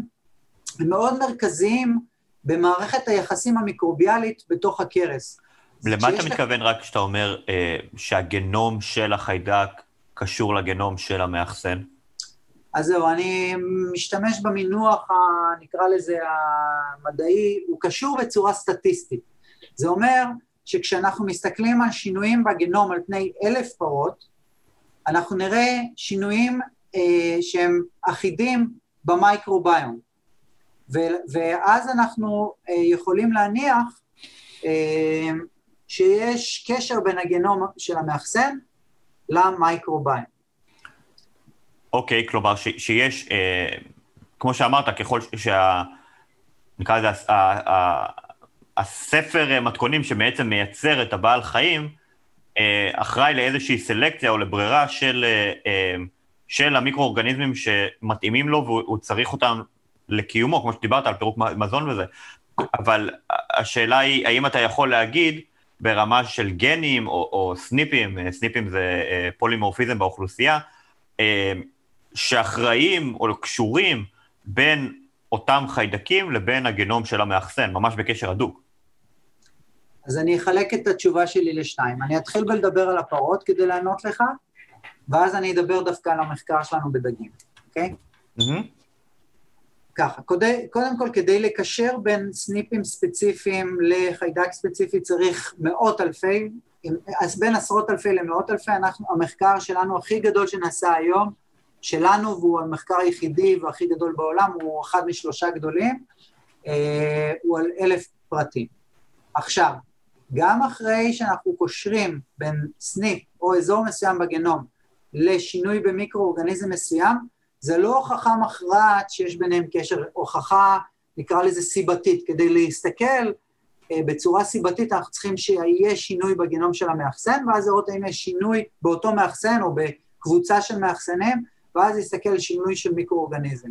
הם מאוד מרכזיים במערכת היחסים המיקרוביאלית בתוך הכרס. למה אתה מתכוון רק כשאתה אומר אה, שהגנום של החיידק קשור לגנום של המאחסן? אז זהו, אני משתמש במינוח, נקרא לזה המדעי, הוא קשור בצורה סטטיסטית. זה אומר שכשאנחנו מסתכלים על שינויים בגנום על פני אלף פרות, אנחנו נראה שינויים שהם אחידים במייקרוביום. ואז אנחנו אה, יכולים להניח אה, שיש קשר בין הגנום של המאחסן למייקרוביום. אוקיי, okay, כלומר ש- שיש, אה, כמו שאמרת, ככל שה... נקרא לזה, הספר אה, מתכונים שבעצם מייצר את הבעל חיים, אה, אחראי לאיזושהי סלקציה או לברירה של, אה, של המיקרואורגניזמים שמתאימים לו והוא צריך אותם לקיומו, כמו שדיברת על פירוק מזון וזה. אבל השאלה היא, האם אתה יכול להגיד ברמה של גנים או, או סניפים, סניפים זה פולימורפיזם באוכלוסייה, שאחראים או קשורים בין אותם חיידקים לבין הגנום של המאחסן, ממש בקשר הדוק. אז אני אחלק את התשובה שלי לשניים. אני אתחיל בלדבר על הפרות כדי לענות לך, ואז אני אדבר דווקא על המחקר שלנו בדגים, אוקיי? Mm-hmm. ככה, קודם, קודם כל, כדי לקשר בין סניפים ספציפיים לחיידק ספציפי צריך מאות אלפי, אז בין עשרות אלפי למאות אלפי, אנחנו, המחקר שלנו הכי גדול שנעשה היום, שלנו, והוא המחקר היחידי והכי גדול בעולם, הוא אחד משלושה גדולים, אה, הוא על אלף פרטים. עכשיו, גם אחרי שאנחנו קושרים בין סניפ או אזור מסוים בגנום לשינוי במיקרואורגניזם מסוים, זה לא הוכחה מכרעת שיש ביניהם קשר, הוכחה, נקרא לזה סיבתית. כדי להסתכל אה, בצורה סיבתית, אנחנו צריכים שיהיה שינוי בגנום של המאחסן, ואז לראות האם יש שינוי באותו מאחסן או בקבוצה של מאחסנים, ואז להסתכל על שינוי של מיקרואורגניזם.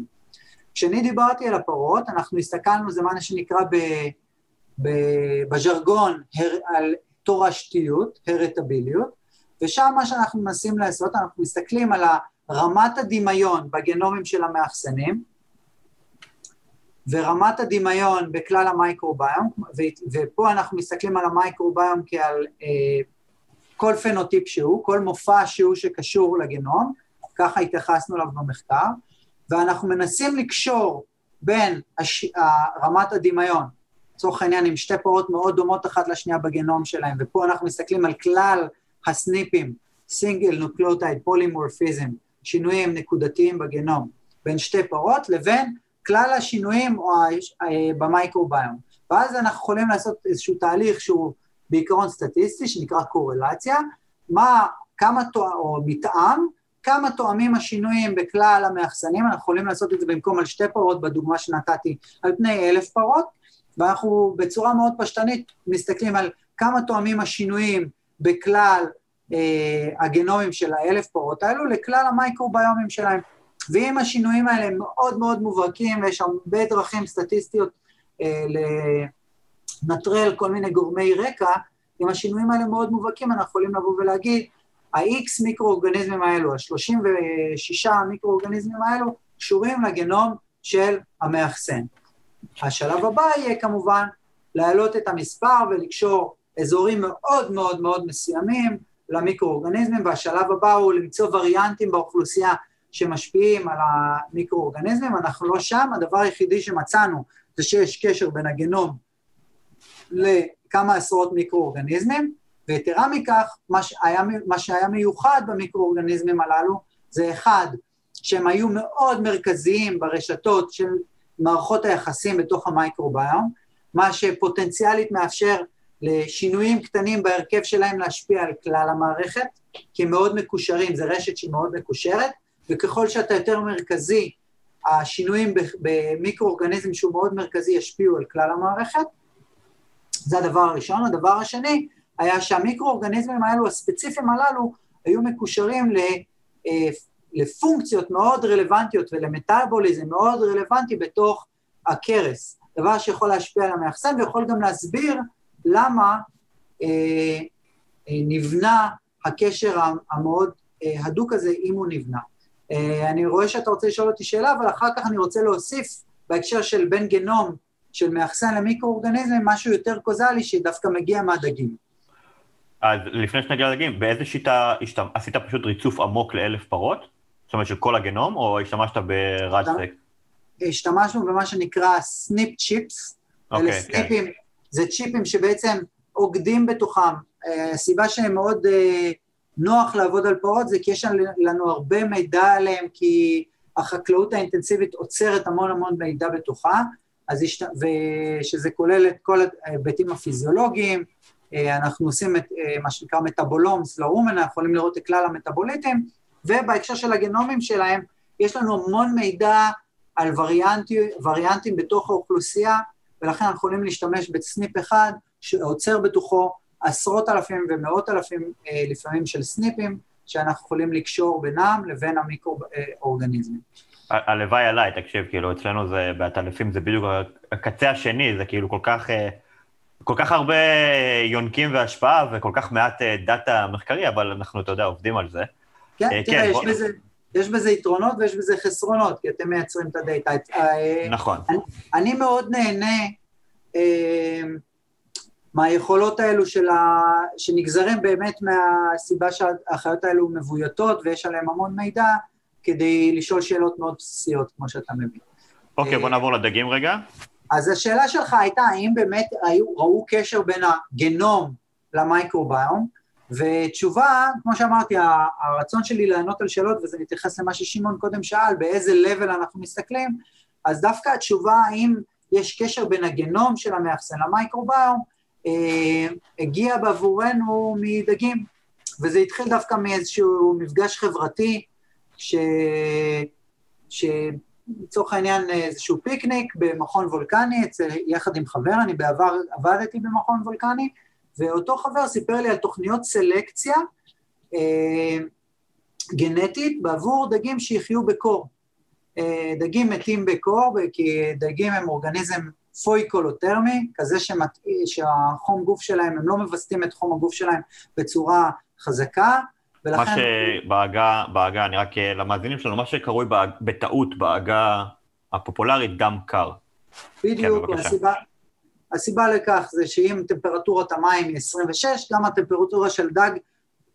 כשאני דיברתי על הפרות, אנחנו הסתכלנו, זה מה שנקרא ב... בז'רגון, על תורשתיות, הרטביליות, ושם מה שאנחנו מנסים לעשות, אנחנו מסתכלים על רמת הדמיון בגנומים של המאחסנים, ורמת הדמיון בכלל המייקרוביום, ופה אנחנו מסתכלים על המייקרוביום כעל אה, כל פנוטיפ שהוא, כל מופע שהוא שקשור לגנום, ככה התייחסנו אליו במחקר, ואנחנו מנסים לקשור בין הש... רמת הדמיון, לצורך העניין עם שתי פרות מאוד דומות אחת לשנייה בגנום שלהם, ופה אנחנו מסתכלים על כלל ה SNPs, single nucleotide polymorphism, שינויים נקודתיים בגנום בין שתי פרות, לבין כלל השינויים אה, במייקרוביום. ואז אנחנו יכולים לעשות איזשהו תהליך שהוא בעיקרון סטטיסטי, שנקרא קורלציה, מה, כמה, או מתאם, כמה תואמים השינויים בכלל המאחסנים, אנחנו יכולים לעשות את זה במקום על שתי פרות, בדוגמה שנתתי, על פני אלף פרות, ואנחנו בצורה מאוד פשטנית מסתכלים על כמה תואמים השינויים בכלל אה, הגנומים של האלף פרות האלו לכלל המייקרוביומים שלהם. ואם השינויים האלה הם מאוד מאוד מובהקים ויש הרבה דרכים סטטיסטיות אה, לנטרל כל מיני גורמי רקע, אם השינויים האלה מאוד מובהקים אנחנו יכולים לבוא ולהגיד ה-X מיקרואורגניזמים האלו, ה-36 מיקרואורגניזמים האלו, קשורים לגנום של המאחסן. השלב הבא יהיה כמובן להעלות את המספר ולקשור אזורים מאוד מאוד מאוד מסוימים למיקרואורגניזמים, והשלב הבא הוא למצוא וריאנטים באוכלוסייה שמשפיעים על המיקרואורגניזמים, אנחנו לא שם, הדבר היחידי שמצאנו זה שיש קשר בין הגנום לכמה עשרות מיקרואורגניזמים, ויתרה מכך, מה שהיה, מה שהיה מיוחד במיקרואורגניזמים הללו זה אחד, שהם היו מאוד מרכזיים ברשתות של מערכות היחסים בתוך המייקרוביום, מה שפוטנציאלית מאפשר לשינויים קטנים בהרכב שלהם להשפיע על כלל המערכת, כי הם מאוד מקושרים, זו רשת שהיא מאוד מקושרת, וככל שאתה יותר מרכזי, השינויים במיקרואורגניזם שהוא מאוד מרכזי ישפיעו על כלל המערכת. זה הדבר הראשון. הדבר השני היה שהמיקרואורגניזמים האלו, הספציפיים הללו, היו מקושרים אה, לפונקציות מאוד רלוונטיות ולמטאבוליזם מאוד רלוונטי בתוך הכרס, דבר שיכול להשפיע על המאחסן ויכול גם להסביר למה אה, אה, נבנה הקשר המאוד אה, הדוק הזה, אם הוא נבנה. אה, אני רואה שאתה רוצה לשאול אותי שאלה, אבל אחר כך אני רוצה להוסיף בהקשר של בין גנום של מאחסן למיקרואורגניזם, משהו יותר קוזלי שדווקא מגיע מהדגים. אז לפני שנגיע לדגים, באיזה שיטה השת... עשית פשוט ריצוף עמוק לאלף פרות? זאת אומרת של כל הגנום, או השתמשת ברדסק? השתמשנו במה שנקרא סניפ צ'יפס. אוקיי, אלה כן. סניפים, כן. זה צ'יפים שבעצם אוגדים בתוכם. אה, הסיבה שהם מאוד אה, נוח לעבוד על פרות זה כי יש לנו הרבה מידע עליהם, כי החקלאות האינטנסיבית עוצרת המון המון מידע בתוכה, אז יש, ושזה כולל את כל ההיבטים הפיזיולוגיים, אה, אנחנו עושים את מה שנקרא מטאבולומס לאומן, אנחנו יכולים לראות את כלל המטאבוליטים, ובהקשר של הגנומים שלהם, יש לנו המון מידע על וריאנטי, וריאנטים בתוך האוכלוסייה, ולכן אנחנו יכולים להשתמש בסניפ אחד שעוצר בתוכו עשרות אלפים ומאות אלפים אה, לפעמים של סניפים, שאנחנו יכולים לקשור בינם לבין המיקרואורגניזמים. הלוואי עליי, תקשיב, כאילו, אצלנו זה, בעטלפים זה בדיוק הקצה השני, זה כאילו כל כך, אה, כל כך הרבה יונקים והשפעה וכל כך מעט אה, דאטה מחקרי, אבל אנחנו, אתה יודע, עובדים על זה. כן, תראה, כן, יש. בזה, יש בזה יתרונות ויש בזה חסרונות, כי אתם מייצרים את הדאטה. נכון. אני, אני מאוד נהנה אה, מהיכולות האלו של ה... שנגזרים באמת מהסיבה שהחיות האלו מבויתות ויש עליהן המון מידע, כדי לשאול שאלות מאוד בסיסיות, כמו שאתה מבין. אוקיי, בוא נעבור לדגים רגע. אז השאלה שלך הייתה, האם באמת היו, ראו קשר בין הגנום למייקרוביום, ותשובה, כמו שאמרתי, הרצון שלי לענות על שאלות, וזה מתייחס למה ששמעון קודם שאל, באיזה level אנחנו מסתכלים, אז דווקא התשובה האם יש קשר בין הגנום של המאחסן למייקרוביום, אה, הגיע בעבורנו מדגים, וזה התחיל דווקא מאיזשהו מפגש חברתי, ש... שלצורך העניין איזשהו פיקניק במכון וולקני, יחד עם חבר, אני בעבר עבדתי במכון וולקני, ואותו חבר סיפר לי על תוכניות סלקציה אה, גנטית בעבור דגים שיחיו בקור. אה, דגים מתים בקור, כי דגים הם אורגניזם פויקולוטרמי, כזה שמת... שהחום גוף שלהם, הם לא מווסתים את חום הגוף שלהם בצורה חזקה, ולכן... מה שבעגה, בעגה, אני רק אה, למאזינים שלנו, מה שקרוי בטעות בעגה הפופולרית דם קר. בדיוק, כן, הסיבה, הסיבה לכך זה שאם טמפרטורת המים היא 26, גם הטמפרטורה של דג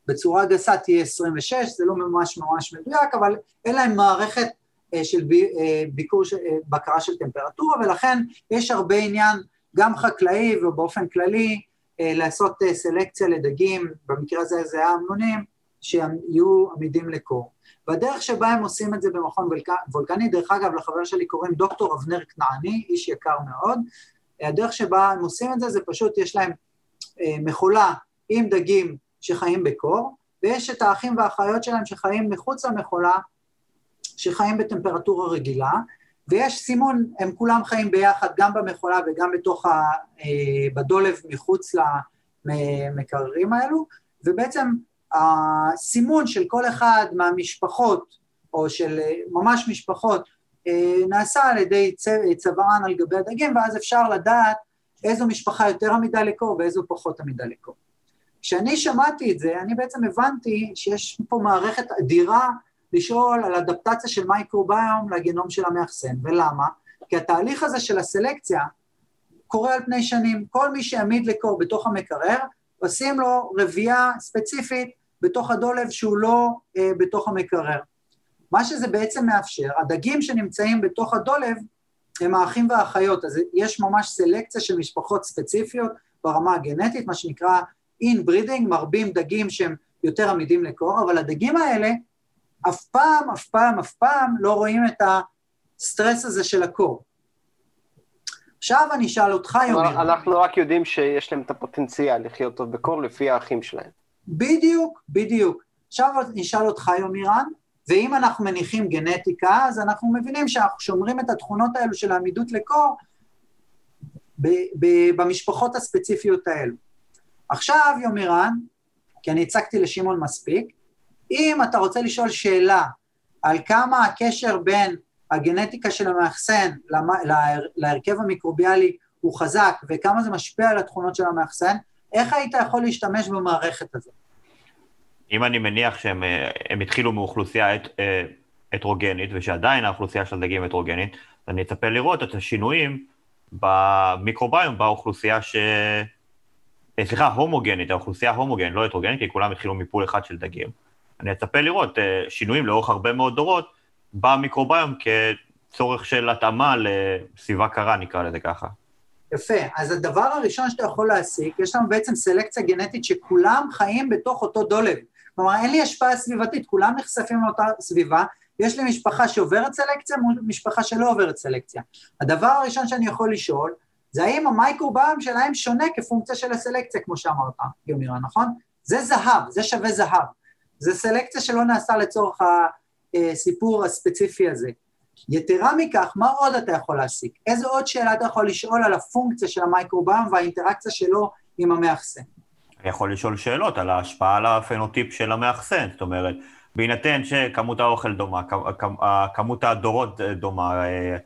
בצורה גסה תהיה 26, זה לא ממש ממש מדויק, אבל אין להם מערכת אה, של אה, ביקור, בקרה של טמפרטורה, ולכן יש הרבה עניין, גם חקלאי ובאופן כללי, לעשות סלקציה לדגים, במקרה הזה זה היה אמנונים, שיהיו עמידים לקור. והדרך שבה הם עושים את זה במכון וולקני, דרך אגב, לחבר שלי קוראים דוקטור אבנר כנעני, איש יקר מאוד, הדרך שבה הם עושים את זה, זה פשוט, יש להם אה, מכולה עם דגים שחיים בקור, ויש את האחים והאחיות שלהם שחיים מחוץ למכולה, שחיים בטמפרטורה רגילה, ויש סימון, הם כולם חיים ביחד, גם במכולה וגם בתוך ה... אה, בדולב מחוץ למקררים האלו, ובעצם הסימון של כל אחד מהמשפחות, או של אה, ממש משפחות, נעשה על ידי צווארן על גבי הדגים, ואז אפשר לדעת איזו משפחה יותר עמידה לקור ואיזו פחות עמידה לקור. כשאני שמעתי את זה, אני בעצם הבנתי שיש פה מערכת אדירה לשאול על אדפטציה של מייקרוביום לגנום של המאחסן, ולמה? כי התהליך הזה של הסלקציה קורה על פני שנים. כל מי שעמיד לקור בתוך המקרר, עושים לו רבייה ספציפית בתוך הדולב שהוא לא אה, בתוך המקרר. מה שזה בעצם מאפשר, הדגים שנמצאים בתוך הדולב הם האחים והאחיות, אז יש ממש סלקציה של משפחות ספציפיות ברמה הגנטית, מה שנקרא inbreeding, מרבים דגים שהם יותר עמידים לקור, אבל הדגים האלה אף פעם, אף פעם, אף פעם לא רואים את הסטרס הזה של הקור. עכשיו אני אשאל אותך, יומיר. אנחנו רק יודעים שיש להם את הפוטנציאל לחיות טוב בקור לפי האחים שלהם. בדיוק, בדיוק. עכשיו אני אשאל אותך, יומירן, ואם אנחנו מניחים גנטיקה, אז אנחנו מבינים שאנחנו שומרים את התכונות האלו של העמידות לקור במשפחות הספציפיות האלו. עכשיו, יומירן, כי אני הצגתי לשמעון מספיק, אם אתה רוצה לשאול שאלה על כמה הקשר בין הגנטיקה של המאחסן להרכב המיקרוביאלי הוא חזק וכמה זה משפיע על התכונות של המאחסן, איך היית יכול להשתמש במערכת הזאת? אם אני מניח שהם אה, התחילו מאוכלוסייה אה, הטרוגנית, ושעדיין האוכלוסייה של הדגים הטרוגנית, אני אצפה לראות את השינויים במיקרוביום באוכלוסייה ש... אה, סליחה, הומוגנית, האוכלוסייה הומוגנית, לא הטרוגנית, כי כולם התחילו מפול אחד של דגים. אני אצפה לראות שינויים לאורך הרבה מאוד דורות במיקרוביום כצורך של התאמה לסביבה קרה, נקרא לזה ככה. יפה, אז הדבר הראשון שאתה יכול להסיק, יש לנו בעצם סלקציה גנטית שכולם חיים בתוך אותו דולב. כלומר, אין לי השפעה סביבתית, כולם נחשפים לאותה סביבה, יש לי משפחה שעוברת סלקציה מול משפחה שלא עוברת סלקציה. הדבר הראשון שאני יכול לשאול, זה האם המייקרוביום שלהם שונה כפונקציה של הסלקציה, כמו שאמרת, יומירה, נכון? זה זהב, זה שווה זהב. זה סלקציה שלא נעשה לצורך הסיפור הספציפי הזה. יתרה מכך, מה עוד אתה יכול להסיק? איזה עוד שאלה אתה יכול לשאול על הפונקציה של המייקרוביום והאינטראקציה שלו עם המאחסן? אני יכול לשאול שאלות על ההשפעה על הפנוטיפ של המאחסן, זאת אומרת, בהינתן שכמות האוכל דומה, כמות הדורות דומה, אה,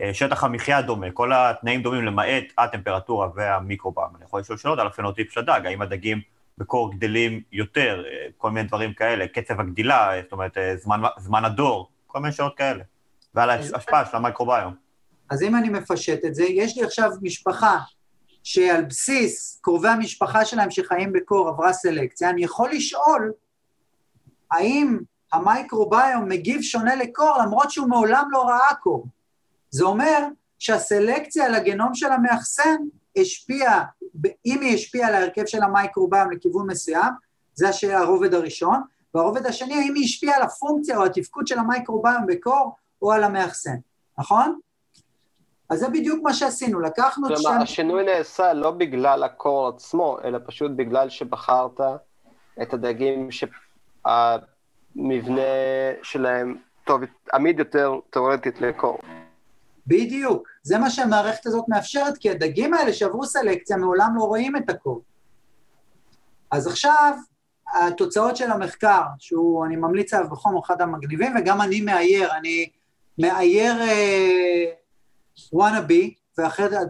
אה, שטח המחיה דומה, כל התנאים דומים למעט הטמפרטורה והמיקרוביום. אני יכול לשאול שאלות על הפנוטיפ של הדג, האם הדגים בקור גדלים יותר, אה, כל מיני דברים כאלה, קצב הגדילה, זאת אומרת, זמן, זמן הדור, כל מיני שאלות כאלה. ועל ההשפעה של המיקרוביום. אז אם אני מפשט את זה, יש לי עכשיו משפחה שעל בסיס קרובי המשפחה שלהם שחיים בקור עברה סלקציה, אני יכול לשאול האם המייקרוביום מגיב שונה לקור למרות שהוא מעולם לא ראה קור. זה אומר שהסלקציה על הגנום של המאחסן השפיעה, אם היא השפיעה על ההרכב של המייקרוביום לכיוון מסוים, זה הרובד הראשון, והרובד השני, האם היא השפיעה על הפונקציה או התפקוד של המייקרוביום בקור או על המאחסן, נכון? אז זה בדיוק מה שעשינו, לקחנו את שם... כלומר, השינוי נעשה לא בגלל הקור עצמו, אלא פשוט בגלל שבחרת את הדגים שהמבנה שלהם טוב, עמיד יותר תאורטית לקור. בדיוק, זה מה שהמערכת הזאת מאפשרת, כי הדגים האלה שעברו סלקציה מעולם לא רואים את הקור. אז עכשיו, התוצאות של המחקר, שהוא, אני ממליץ עליו בחום, אחד המגניבים, וגם אני מאייר, אני מאייר וואנאבי,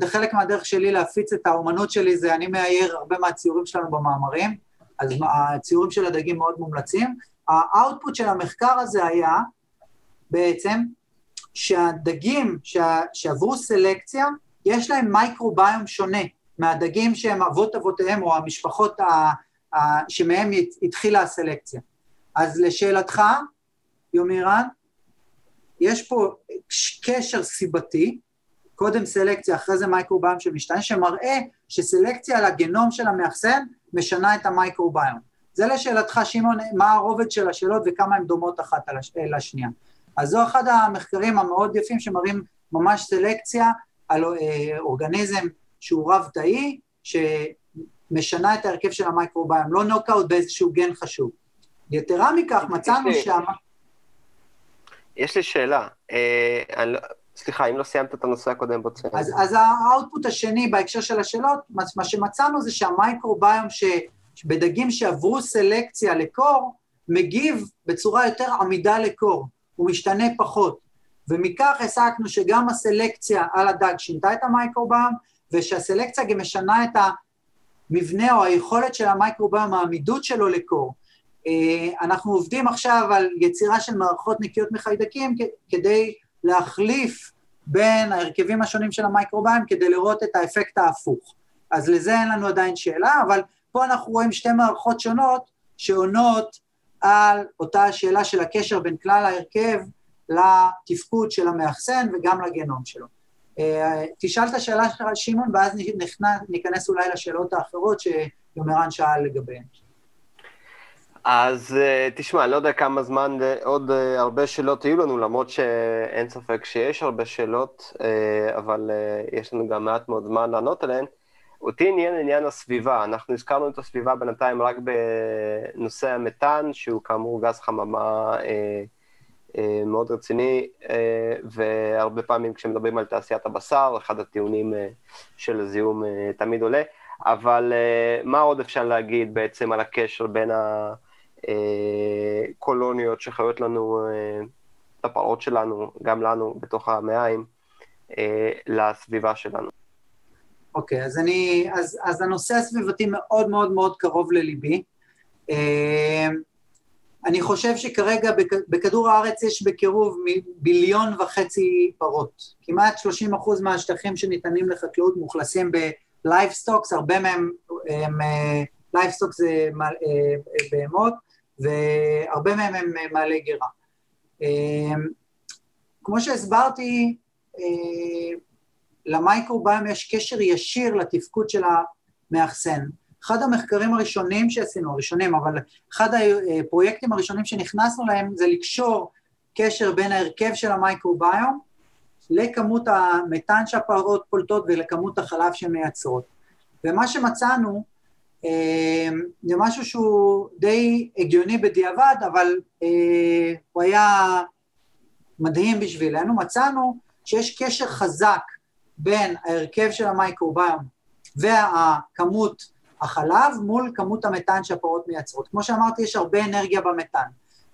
וחלק מהדרך שלי להפיץ את האומנות שלי זה אני מאייר הרבה מהציורים שלנו במאמרים, אז הציורים של הדגים מאוד מומלצים. ה output של המחקר הזה היה בעצם שהדגים שעברו סלקציה, יש להם מייקרוביום שונה מהדגים שהם אבות אבותיהם או המשפחות ה, ה, שמהם התחילה הסלקציה. אז לשאלתך, יומירן, יש פה קשר סיבתי, קודם סלקציה, אחרי זה מייקרוביום שמשתנה, שמראה שסלקציה על הגנום של המאחסן משנה את המייקרוביום. זה לשאלתך, שמעון, מה הרובד של השאלות וכמה הן דומות אחת לשנייה. אז זו אחד המחקרים המאוד יפים שמראים ממש סלקציה על אה, אורגניזם שהוא רב-תאי, שמשנה את ההרכב של המייקרוביום, לא נוקאוט באיזשהו גן חשוב. יתרה מכך, מצאנו שם... יש לי שאלה. אה, אני... סליחה, אם לא סיימת את הנושא הקודם, בוא תסיים. אז, אז האאוטפוט השני בהקשר של השאלות, מה שמצאנו זה שהמייקרוביום שבדגים שעברו סלקציה לקור, מגיב בצורה יותר עמידה לקור, הוא משתנה פחות. ומכך הסקנו שגם הסלקציה על הדג שינתה את המייקרוביום, ושהסלקציה גם משנה את המבנה או היכולת של המייקרוביום, העמידות שלו לקור. אה, אנחנו עובדים עכשיו על יצירה של מערכות נקיות מחיידקים כדי להחליף בין ההרכבים השונים של המייקרוביום כדי לראות את האפקט ההפוך. אז לזה אין לנו עדיין שאלה, אבל פה אנחנו רואים שתי מערכות שונות שעונות על אותה השאלה של הקשר בין כלל ההרכב לתפקוד של המאחסן וגם לגנום שלו. אה, תשאל את השאלה שלך, שמעון, ואז ניכנס אולי לשאלות האחרות שיומרן שאל לגביהן. אז אה, תשמע, לא יודע כמה זמן, אה, עוד הרבה שאלות יהיו לנו, למרות שאין ספק שיש הרבה שאלות, אבל יש לנו גם מעט מאוד זמן לענות עליהן. אותי עניין עניין הסביבה, אנחנו הזכרנו את הסביבה בינתיים רק בנושא המתאן, שהוא כאמור גז חממה אה, אה, מאוד רציני, אה, והרבה פעמים כשמדברים על תעשיית הבשר, אחד הטיעונים אה, של הזיהום אה, תמיד עולה, אבל אה, מה עוד אפשר להגיד בעצם על הקשר בין הקולוניות אה, שחיות לנו, אה, לפרות שלנו, גם לנו, בתוך המעיים, אה, לסביבה שלנו? אוקיי, אז אני, אז, אז הנושא הסביבתי מאוד מאוד מאוד קרוב לליבי. אני חושב שכרגע בכדור הארץ יש בקירוב ביליון וחצי פרות. כמעט 30 אחוז מהשטחים שניתנים לחקלאות מאוכלסים ב livestocks, הרבה מהם הם, livestocks זה בהמות, והרבה מהם הם מעלי גרה. כמו שהסברתי, למייקרוביום יש קשר ישיר לתפקוד של המאכסן. אחד המחקרים הראשונים שעשינו, הראשונים, אבל אחד הפרויקטים הראשונים שנכנסנו להם זה לקשור קשר בין ההרכב של המייקרוביום לכמות המתאן שהפרות פולטות ולכמות החלב שהן מייצרות. ומה שמצאנו אה, זה משהו שהוא די הגיוני בדיעבד, אבל אה, הוא היה מדהים בשבילנו, מצאנו שיש קשר חזק בין ההרכב של המייקרוביום והכמות החלב מול כמות המתאן שהפרות מייצרות. כמו שאמרתי, יש הרבה אנרגיה במתאן.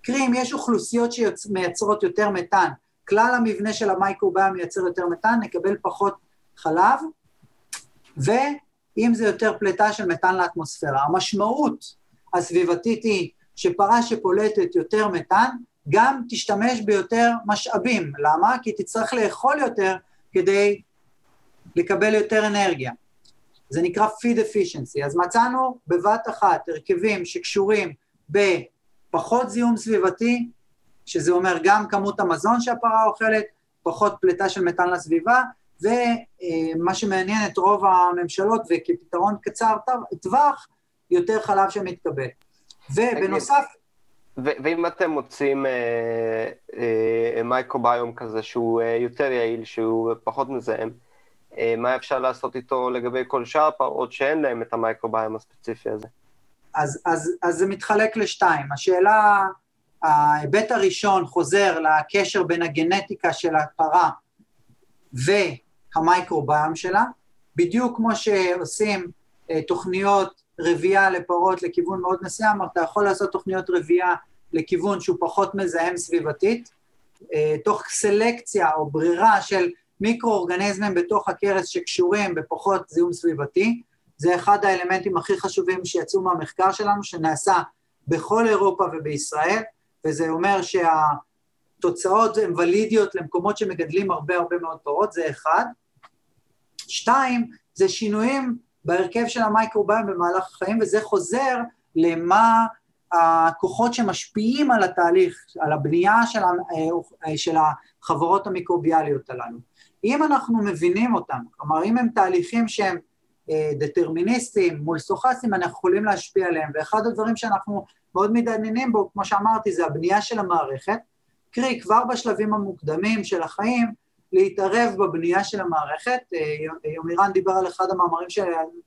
קרי, אם יש אוכלוסיות שמייצרות יותר מתאן, כלל המבנה של המייקרוביום מייצר יותר מתאן, נקבל פחות חלב, ואם זה יותר פליטה של מתאן לאטמוספירה. המשמעות הסביבתית היא שפרה שפולטת יותר מתאן, גם תשתמש ביותר משאבים. למה? כי תצטרך לאכול יותר כדי לקבל יותר אנרגיה. זה נקרא feed efficiency. אז מצאנו בבת אחת הרכבים שקשורים בפחות זיהום סביבתי, שזה אומר גם כמות המזון שהפרה אוכלת, פחות פליטה של מתאן לסביבה, ומה שמעניין את רוב הממשלות, וכפתרון קצר טווח, יותר חלב שמתקבל. ובנוסף... ואם אתם מוצאים אה, אה, מייקרוביום כזה שהוא אה, יותר יעיל, שהוא פחות מזהם, אה, מה אפשר לעשות איתו לגבי כל שאר הפרות שאין להם את המייקרוביום הספציפי הזה. אז, אז, אז זה מתחלק לשתיים. השאלה, ההיבט הראשון חוזר לקשר בין הגנטיקה של הפרה והמייקרוביום שלה, בדיוק כמו שעושים אה, תוכניות רבייה לפרות לכיוון מאוד מסוים, אתה יכול לעשות תוכניות רבייה לכיוון שהוא פחות מזהם סביבתית, אה, תוך סלקציה או ברירה של מיקרואורגניזמים בתוך הכרס שקשורים בפחות זיהום סביבתי. זה אחד האלמנטים הכי חשובים שיצאו מהמחקר שלנו, שנעשה בכל אירופה ובישראל, וזה אומר שהתוצאות הן ולידיות למקומות שמגדלים הרבה הרבה מאוד פרות, זה אחד. שתיים, זה שינויים בהרכב של המייקרוביום במהלך החיים, וזה חוזר למה הכוחות שמשפיעים על התהליך, על הבנייה של, אה, של החברות המיקרוביאליות הללו. אם אנחנו מבינים אותם, כלומר אם הם תהליכים שהם אה, דטרמיניסטיים מול סטוכסטיים, אנחנו יכולים להשפיע עליהם, ואחד הדברים שאנחנו מאוד מתעניינים בו, כמו שאמרתי, זה הבנייה של המערכת, קרי כבר בשלבים המוקדמים של החיים, להתערב בבנייה של המערכת. אה, יומירן דיבר על אחד המאמרים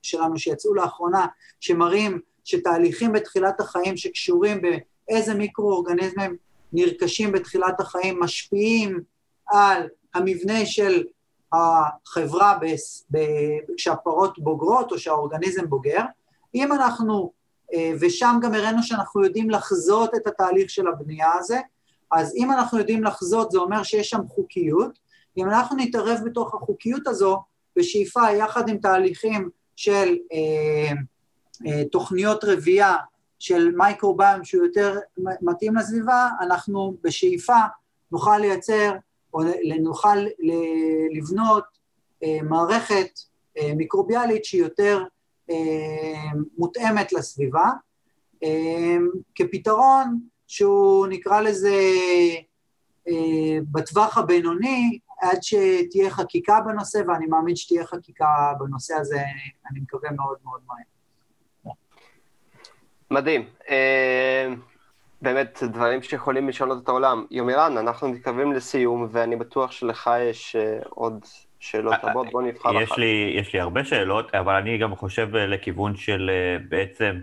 שלנו שיצאו לאחרונה, שמראים שתהליכים בתחילת החיים שקשורים באיזה מיקרואורגניזמים נרכשים בתחילת החיים משפיעים על המבנה של החברה כשהפרות בוגרות או שהאורגניזם בוגר. אם אנחנו, אה, ושם גם הראינו שאנחנו יודעים לחזות את התהליך של הבנייה הזה, אז אם אנחנו יודעים לחזות זה אומר שיש שם חוקיות, אם אנחנו נתערב בתוך החוקיות הזו, בשאיפה יחד עם תהליכים של אה, אה, תוכניות רבייה של מייקרוביום שהוא יותר מתאים לסביבה, אנחנו בשאיפה נוכל לייצר או נוכל לבנות אה, מערכת אה, מיקרוביאלית שהיא יותר אה, מותאמת לסביבה, אה, כפתרון שהוא נקרא לזה אה, בטווח הבינוני, עד שתהיה חקיקה בנושא, ואני מאמין שתהיה חקיקה בנושא הזה, אני מקווה מאוד מאוד מהר. מדהים. אה, באמת, דברים שיכולים לשנות את העולם. יומירן, אנחנו מתקרבים לסיום, ואני בטוח שלך יש אה, עוד שאלות רבות, בוא נבחר אחת. יש לי הרבה שאלות, אבל אני גם חושב לכיוון של בעצם,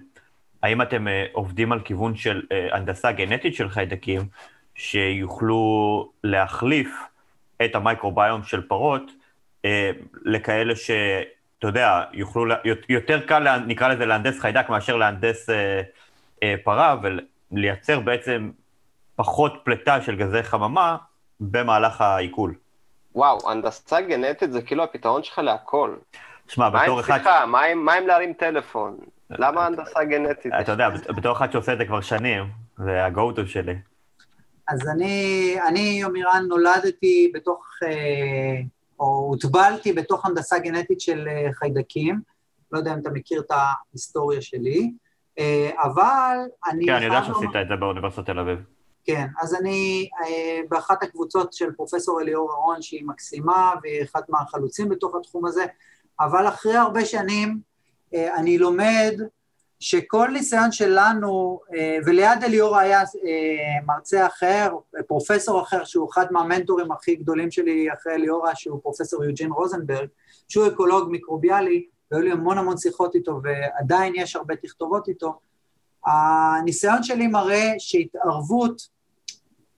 האם אתם עובדים על כיוון של הנדסה גנטית של חיידקים, שיוכלו להחליף את המייקרוביום של פרות אה, לכאלה שאתה יודע, יוכלו, יותר קל, נקרא לזה, להנדס חיידק מאשר להנדס אה, אה, פרה, ולייצר בעצם פחות פליטה של גזי חממה במהלך העיכול. וואו, הנדסה גנטית זה כאילו הפתרון שלך להכל. שמע, בתור אחד... סליחה, מה עם להרים טלפון? למה הנדסה גנטית? אתה יודע, בתור אחד שעושה את זה כבר שנים, זה ה-go-to שלי. אז אני, אני יומירן, נולדתי בתוך, אה, או הוטבלתי בתוך הנדסה גנטית של אה, חיידקים, לא יודע אם אתה מכיר את ההיסטוריה שלי, אה, אבל אני... כן, אני יודע שעשית את זה באוניברסיטת תל אביב. כן, אז אני באחת הקבוצות של פרופסור אליאור אהרון, שהיא מקסימה, והיא אחת מהחלוצים בתוך התחום הזה, אבל אחרי הרבה שנים אני לומד שכל ניסיון שלנו, אה, וליד אליאור היה אה, מרצה אחר, פרופסור אחר, שהוא אחד מהמנטורים הכי גדולים שלי אחרי אליאורה, שהוא פרופסור יוג'ין רוזנברג, שהוא אקולוג מיקרוביאלי, והיו לי המון המון שיחות איתו, ועדיין יש הרבה תכתובות איתו. הניסיון שלי מראה שהתערבות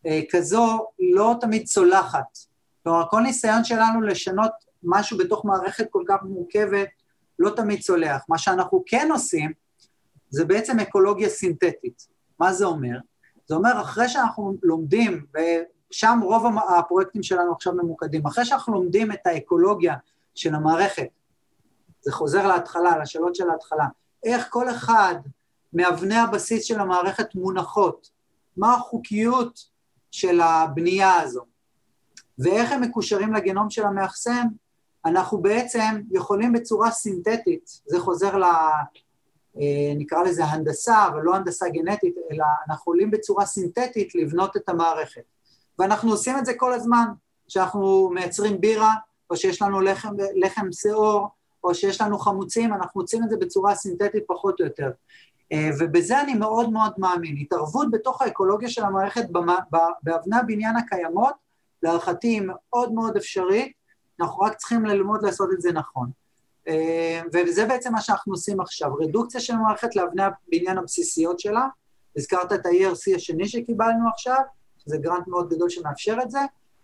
אה, כזו לא תמיד צולחת. כלומר, כל ניסיון שלנו לשנות משהו בתוך מערכת כל כך מורכבת, לא תמיד צולח. מה שאנחנו כן עושים, זה בעצם אקולוגיה סינתטית. מה זה אומר? זה אומר, אחרי שאנחנו לומדים, ושם רוב הפרויקטים שלנו עכשיו ממוקדים, אחרי שאנחנו לומדים את האקולוגיה של המערכת, זה חוזר להתחלה, לשאלות של ההתחלה, איך כל אחד מאבני הבסיס של המערכת מונחות, מה החוקיות של הבנייה הזו, ואיך הם מקושרים לגנום של המאחסן, אנחנו בעצם יכולים בצורה סינתטית, זה חוזר נקרא לזה הנדסה, אבל לא הנדסה גנטית, אלא אנחנו יכולים בצורה סינתטית לבנות את המערכת. ואנחנו עושים את זה כל הזמן, כשאנחנו מייצרים בירה, או שיש לנו לחם, לחם שאור, או שיש לנו חמוצים, אנחנו עושים את זה בצורה סינתטית פחות או יותר. אה, ובזה אני מאוד מאוד מאמין. התערבות בתוך האקולוגיה של המערכת באבני הבניין הקיימות, להערכתי היא מאוד מאוד אפשרית, אנחנו רק צריכים ללמוד לעשות את זה נכון. אה, וזה בעצם מה שאנחנו עושים עכשיו, רדוקציה של המערכת לאבני הבניין הבסיסיות שלה, הזכרת את ה-ERC השני שקיבלנו עכשיו, שזה גרנט מאוד גדול שמאפשר את זה,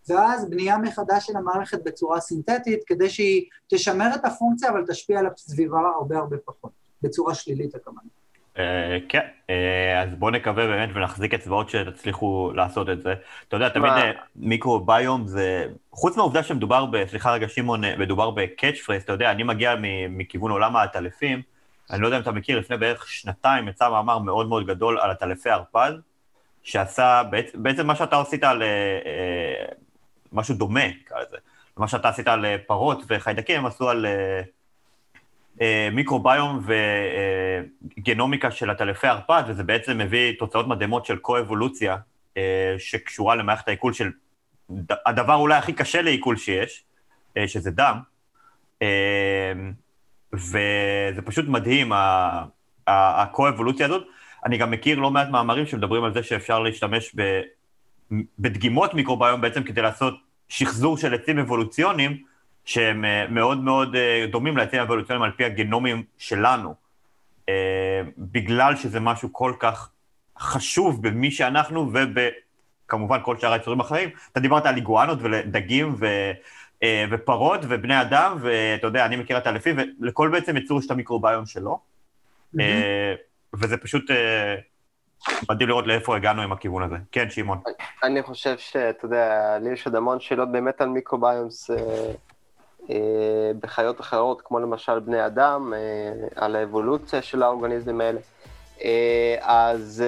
ואז בנייה מחדש של המערכת בצורה סינתטית, כדי שהיא תשמר את הפונקציה אבל תשפיע על הסביבה הרבה הרבה פחות, בצורה שלילית הכוונה. אה, כן, אה, אז בואו נקווה באמת ונחזיק אצבעות שתצליחו לעשות את זה. אתה יודע, תמיד אה, מיקרוביום זה, חוץ מהעובדה שמדובר ב... סליחה רגע, שמעון, מדובר בקאץ' פרייס, אתה יודע, אני מגיע מכיוון עולם העטלפים, אני לא יודע אם אתה מכיר, לפני בערך שנתיים יצא מאמר מאוד מאוד גדול על עטלפי ערפד, שעשה, בעצם מה שאתה עשית על משהו דומה, נקרא לזה, מה שאתה עשית על פרות וחיידקים, הם עשו על... אה, מיקרוביום וגנומיקה של עטלפי ערפד, וזה בעצם מביא תוצאות מדהימות של קו-אבולוציה אה, שקשורה למערכת העיכול של הדבר אולי הכי קשה לעיכול שיש, אה, שזה דם, וזה פשוט מדהים, הקו-אבולוציה הזאת. אני גם מכיר לא מעט מאמרים שמדברים על זה שאפשר להשתמש בדגימות מיקרוביום בעצם כדי לעשות שחזור של עצים אבולוציוניים, שהם אה, מאוד מאוד אה, דומים לעצים האבולוציוניים על פי הגנומים שלנו, אה, בגלל שזה משהו כל כך חשוב במי שאנחנו וכמובן כל שאר היצורים החיים. אתה דיברת על איגואנות ודגים ו... ופרות ובני אדם, ואתה יודע, אני מכיר את האלפים, ולכל בעצם יצור יש את המיקרוביום שלו. Mm-hmm. וזה פשוט מדהים לראות לאיפה הגענו עם הכיוון הזה. כן, שמעון. אני חושב שאתה יודע, לי יש עוד המון שאלות באמת על מיקרוביומס. אה, בחיות אחרות, כמו למשל בני אדם, אה, על האבולוציה של האורגניזמים האלה. אה, אז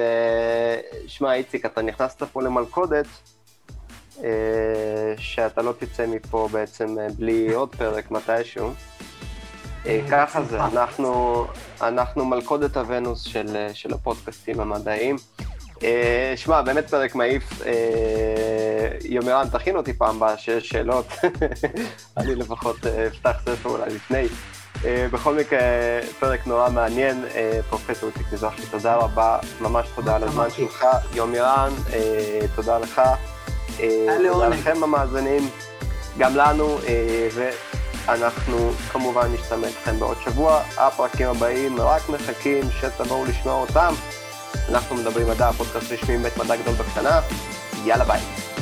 שמע, איציק, אתה נכנסת פה למלכודת, שאתה לא תצא מפה בעצם בלי עוד פרק מתישהו. ככה זה, אנחנו, אנחנו מלכודת הוונוס של, של הפודקאסטים המדעיים. אה, שמע, באמת פרק מעיף. אה, יומירן, תכין אותי פעם הבאה שיש שאלות. אני לפחות אה, אפתח ספר אולי לפני. בכל מקרה, פרק נורא מעניין. פרופסור איציק מזרחי, תודה רבה, ממש תודה על הזמן שלך. יומירן, תודה לך. תודה לכם המאזינים, גם לנו, ואנחנו כמובן נשתמש איתכם בעוד שבוע. הפרקים הבאים רק מחכים שתבואו לשמוע אותם. אנחנו מדברים מדע, פודקאסט רשמי מבית מדע גדול בקטנה, יאללה ביי.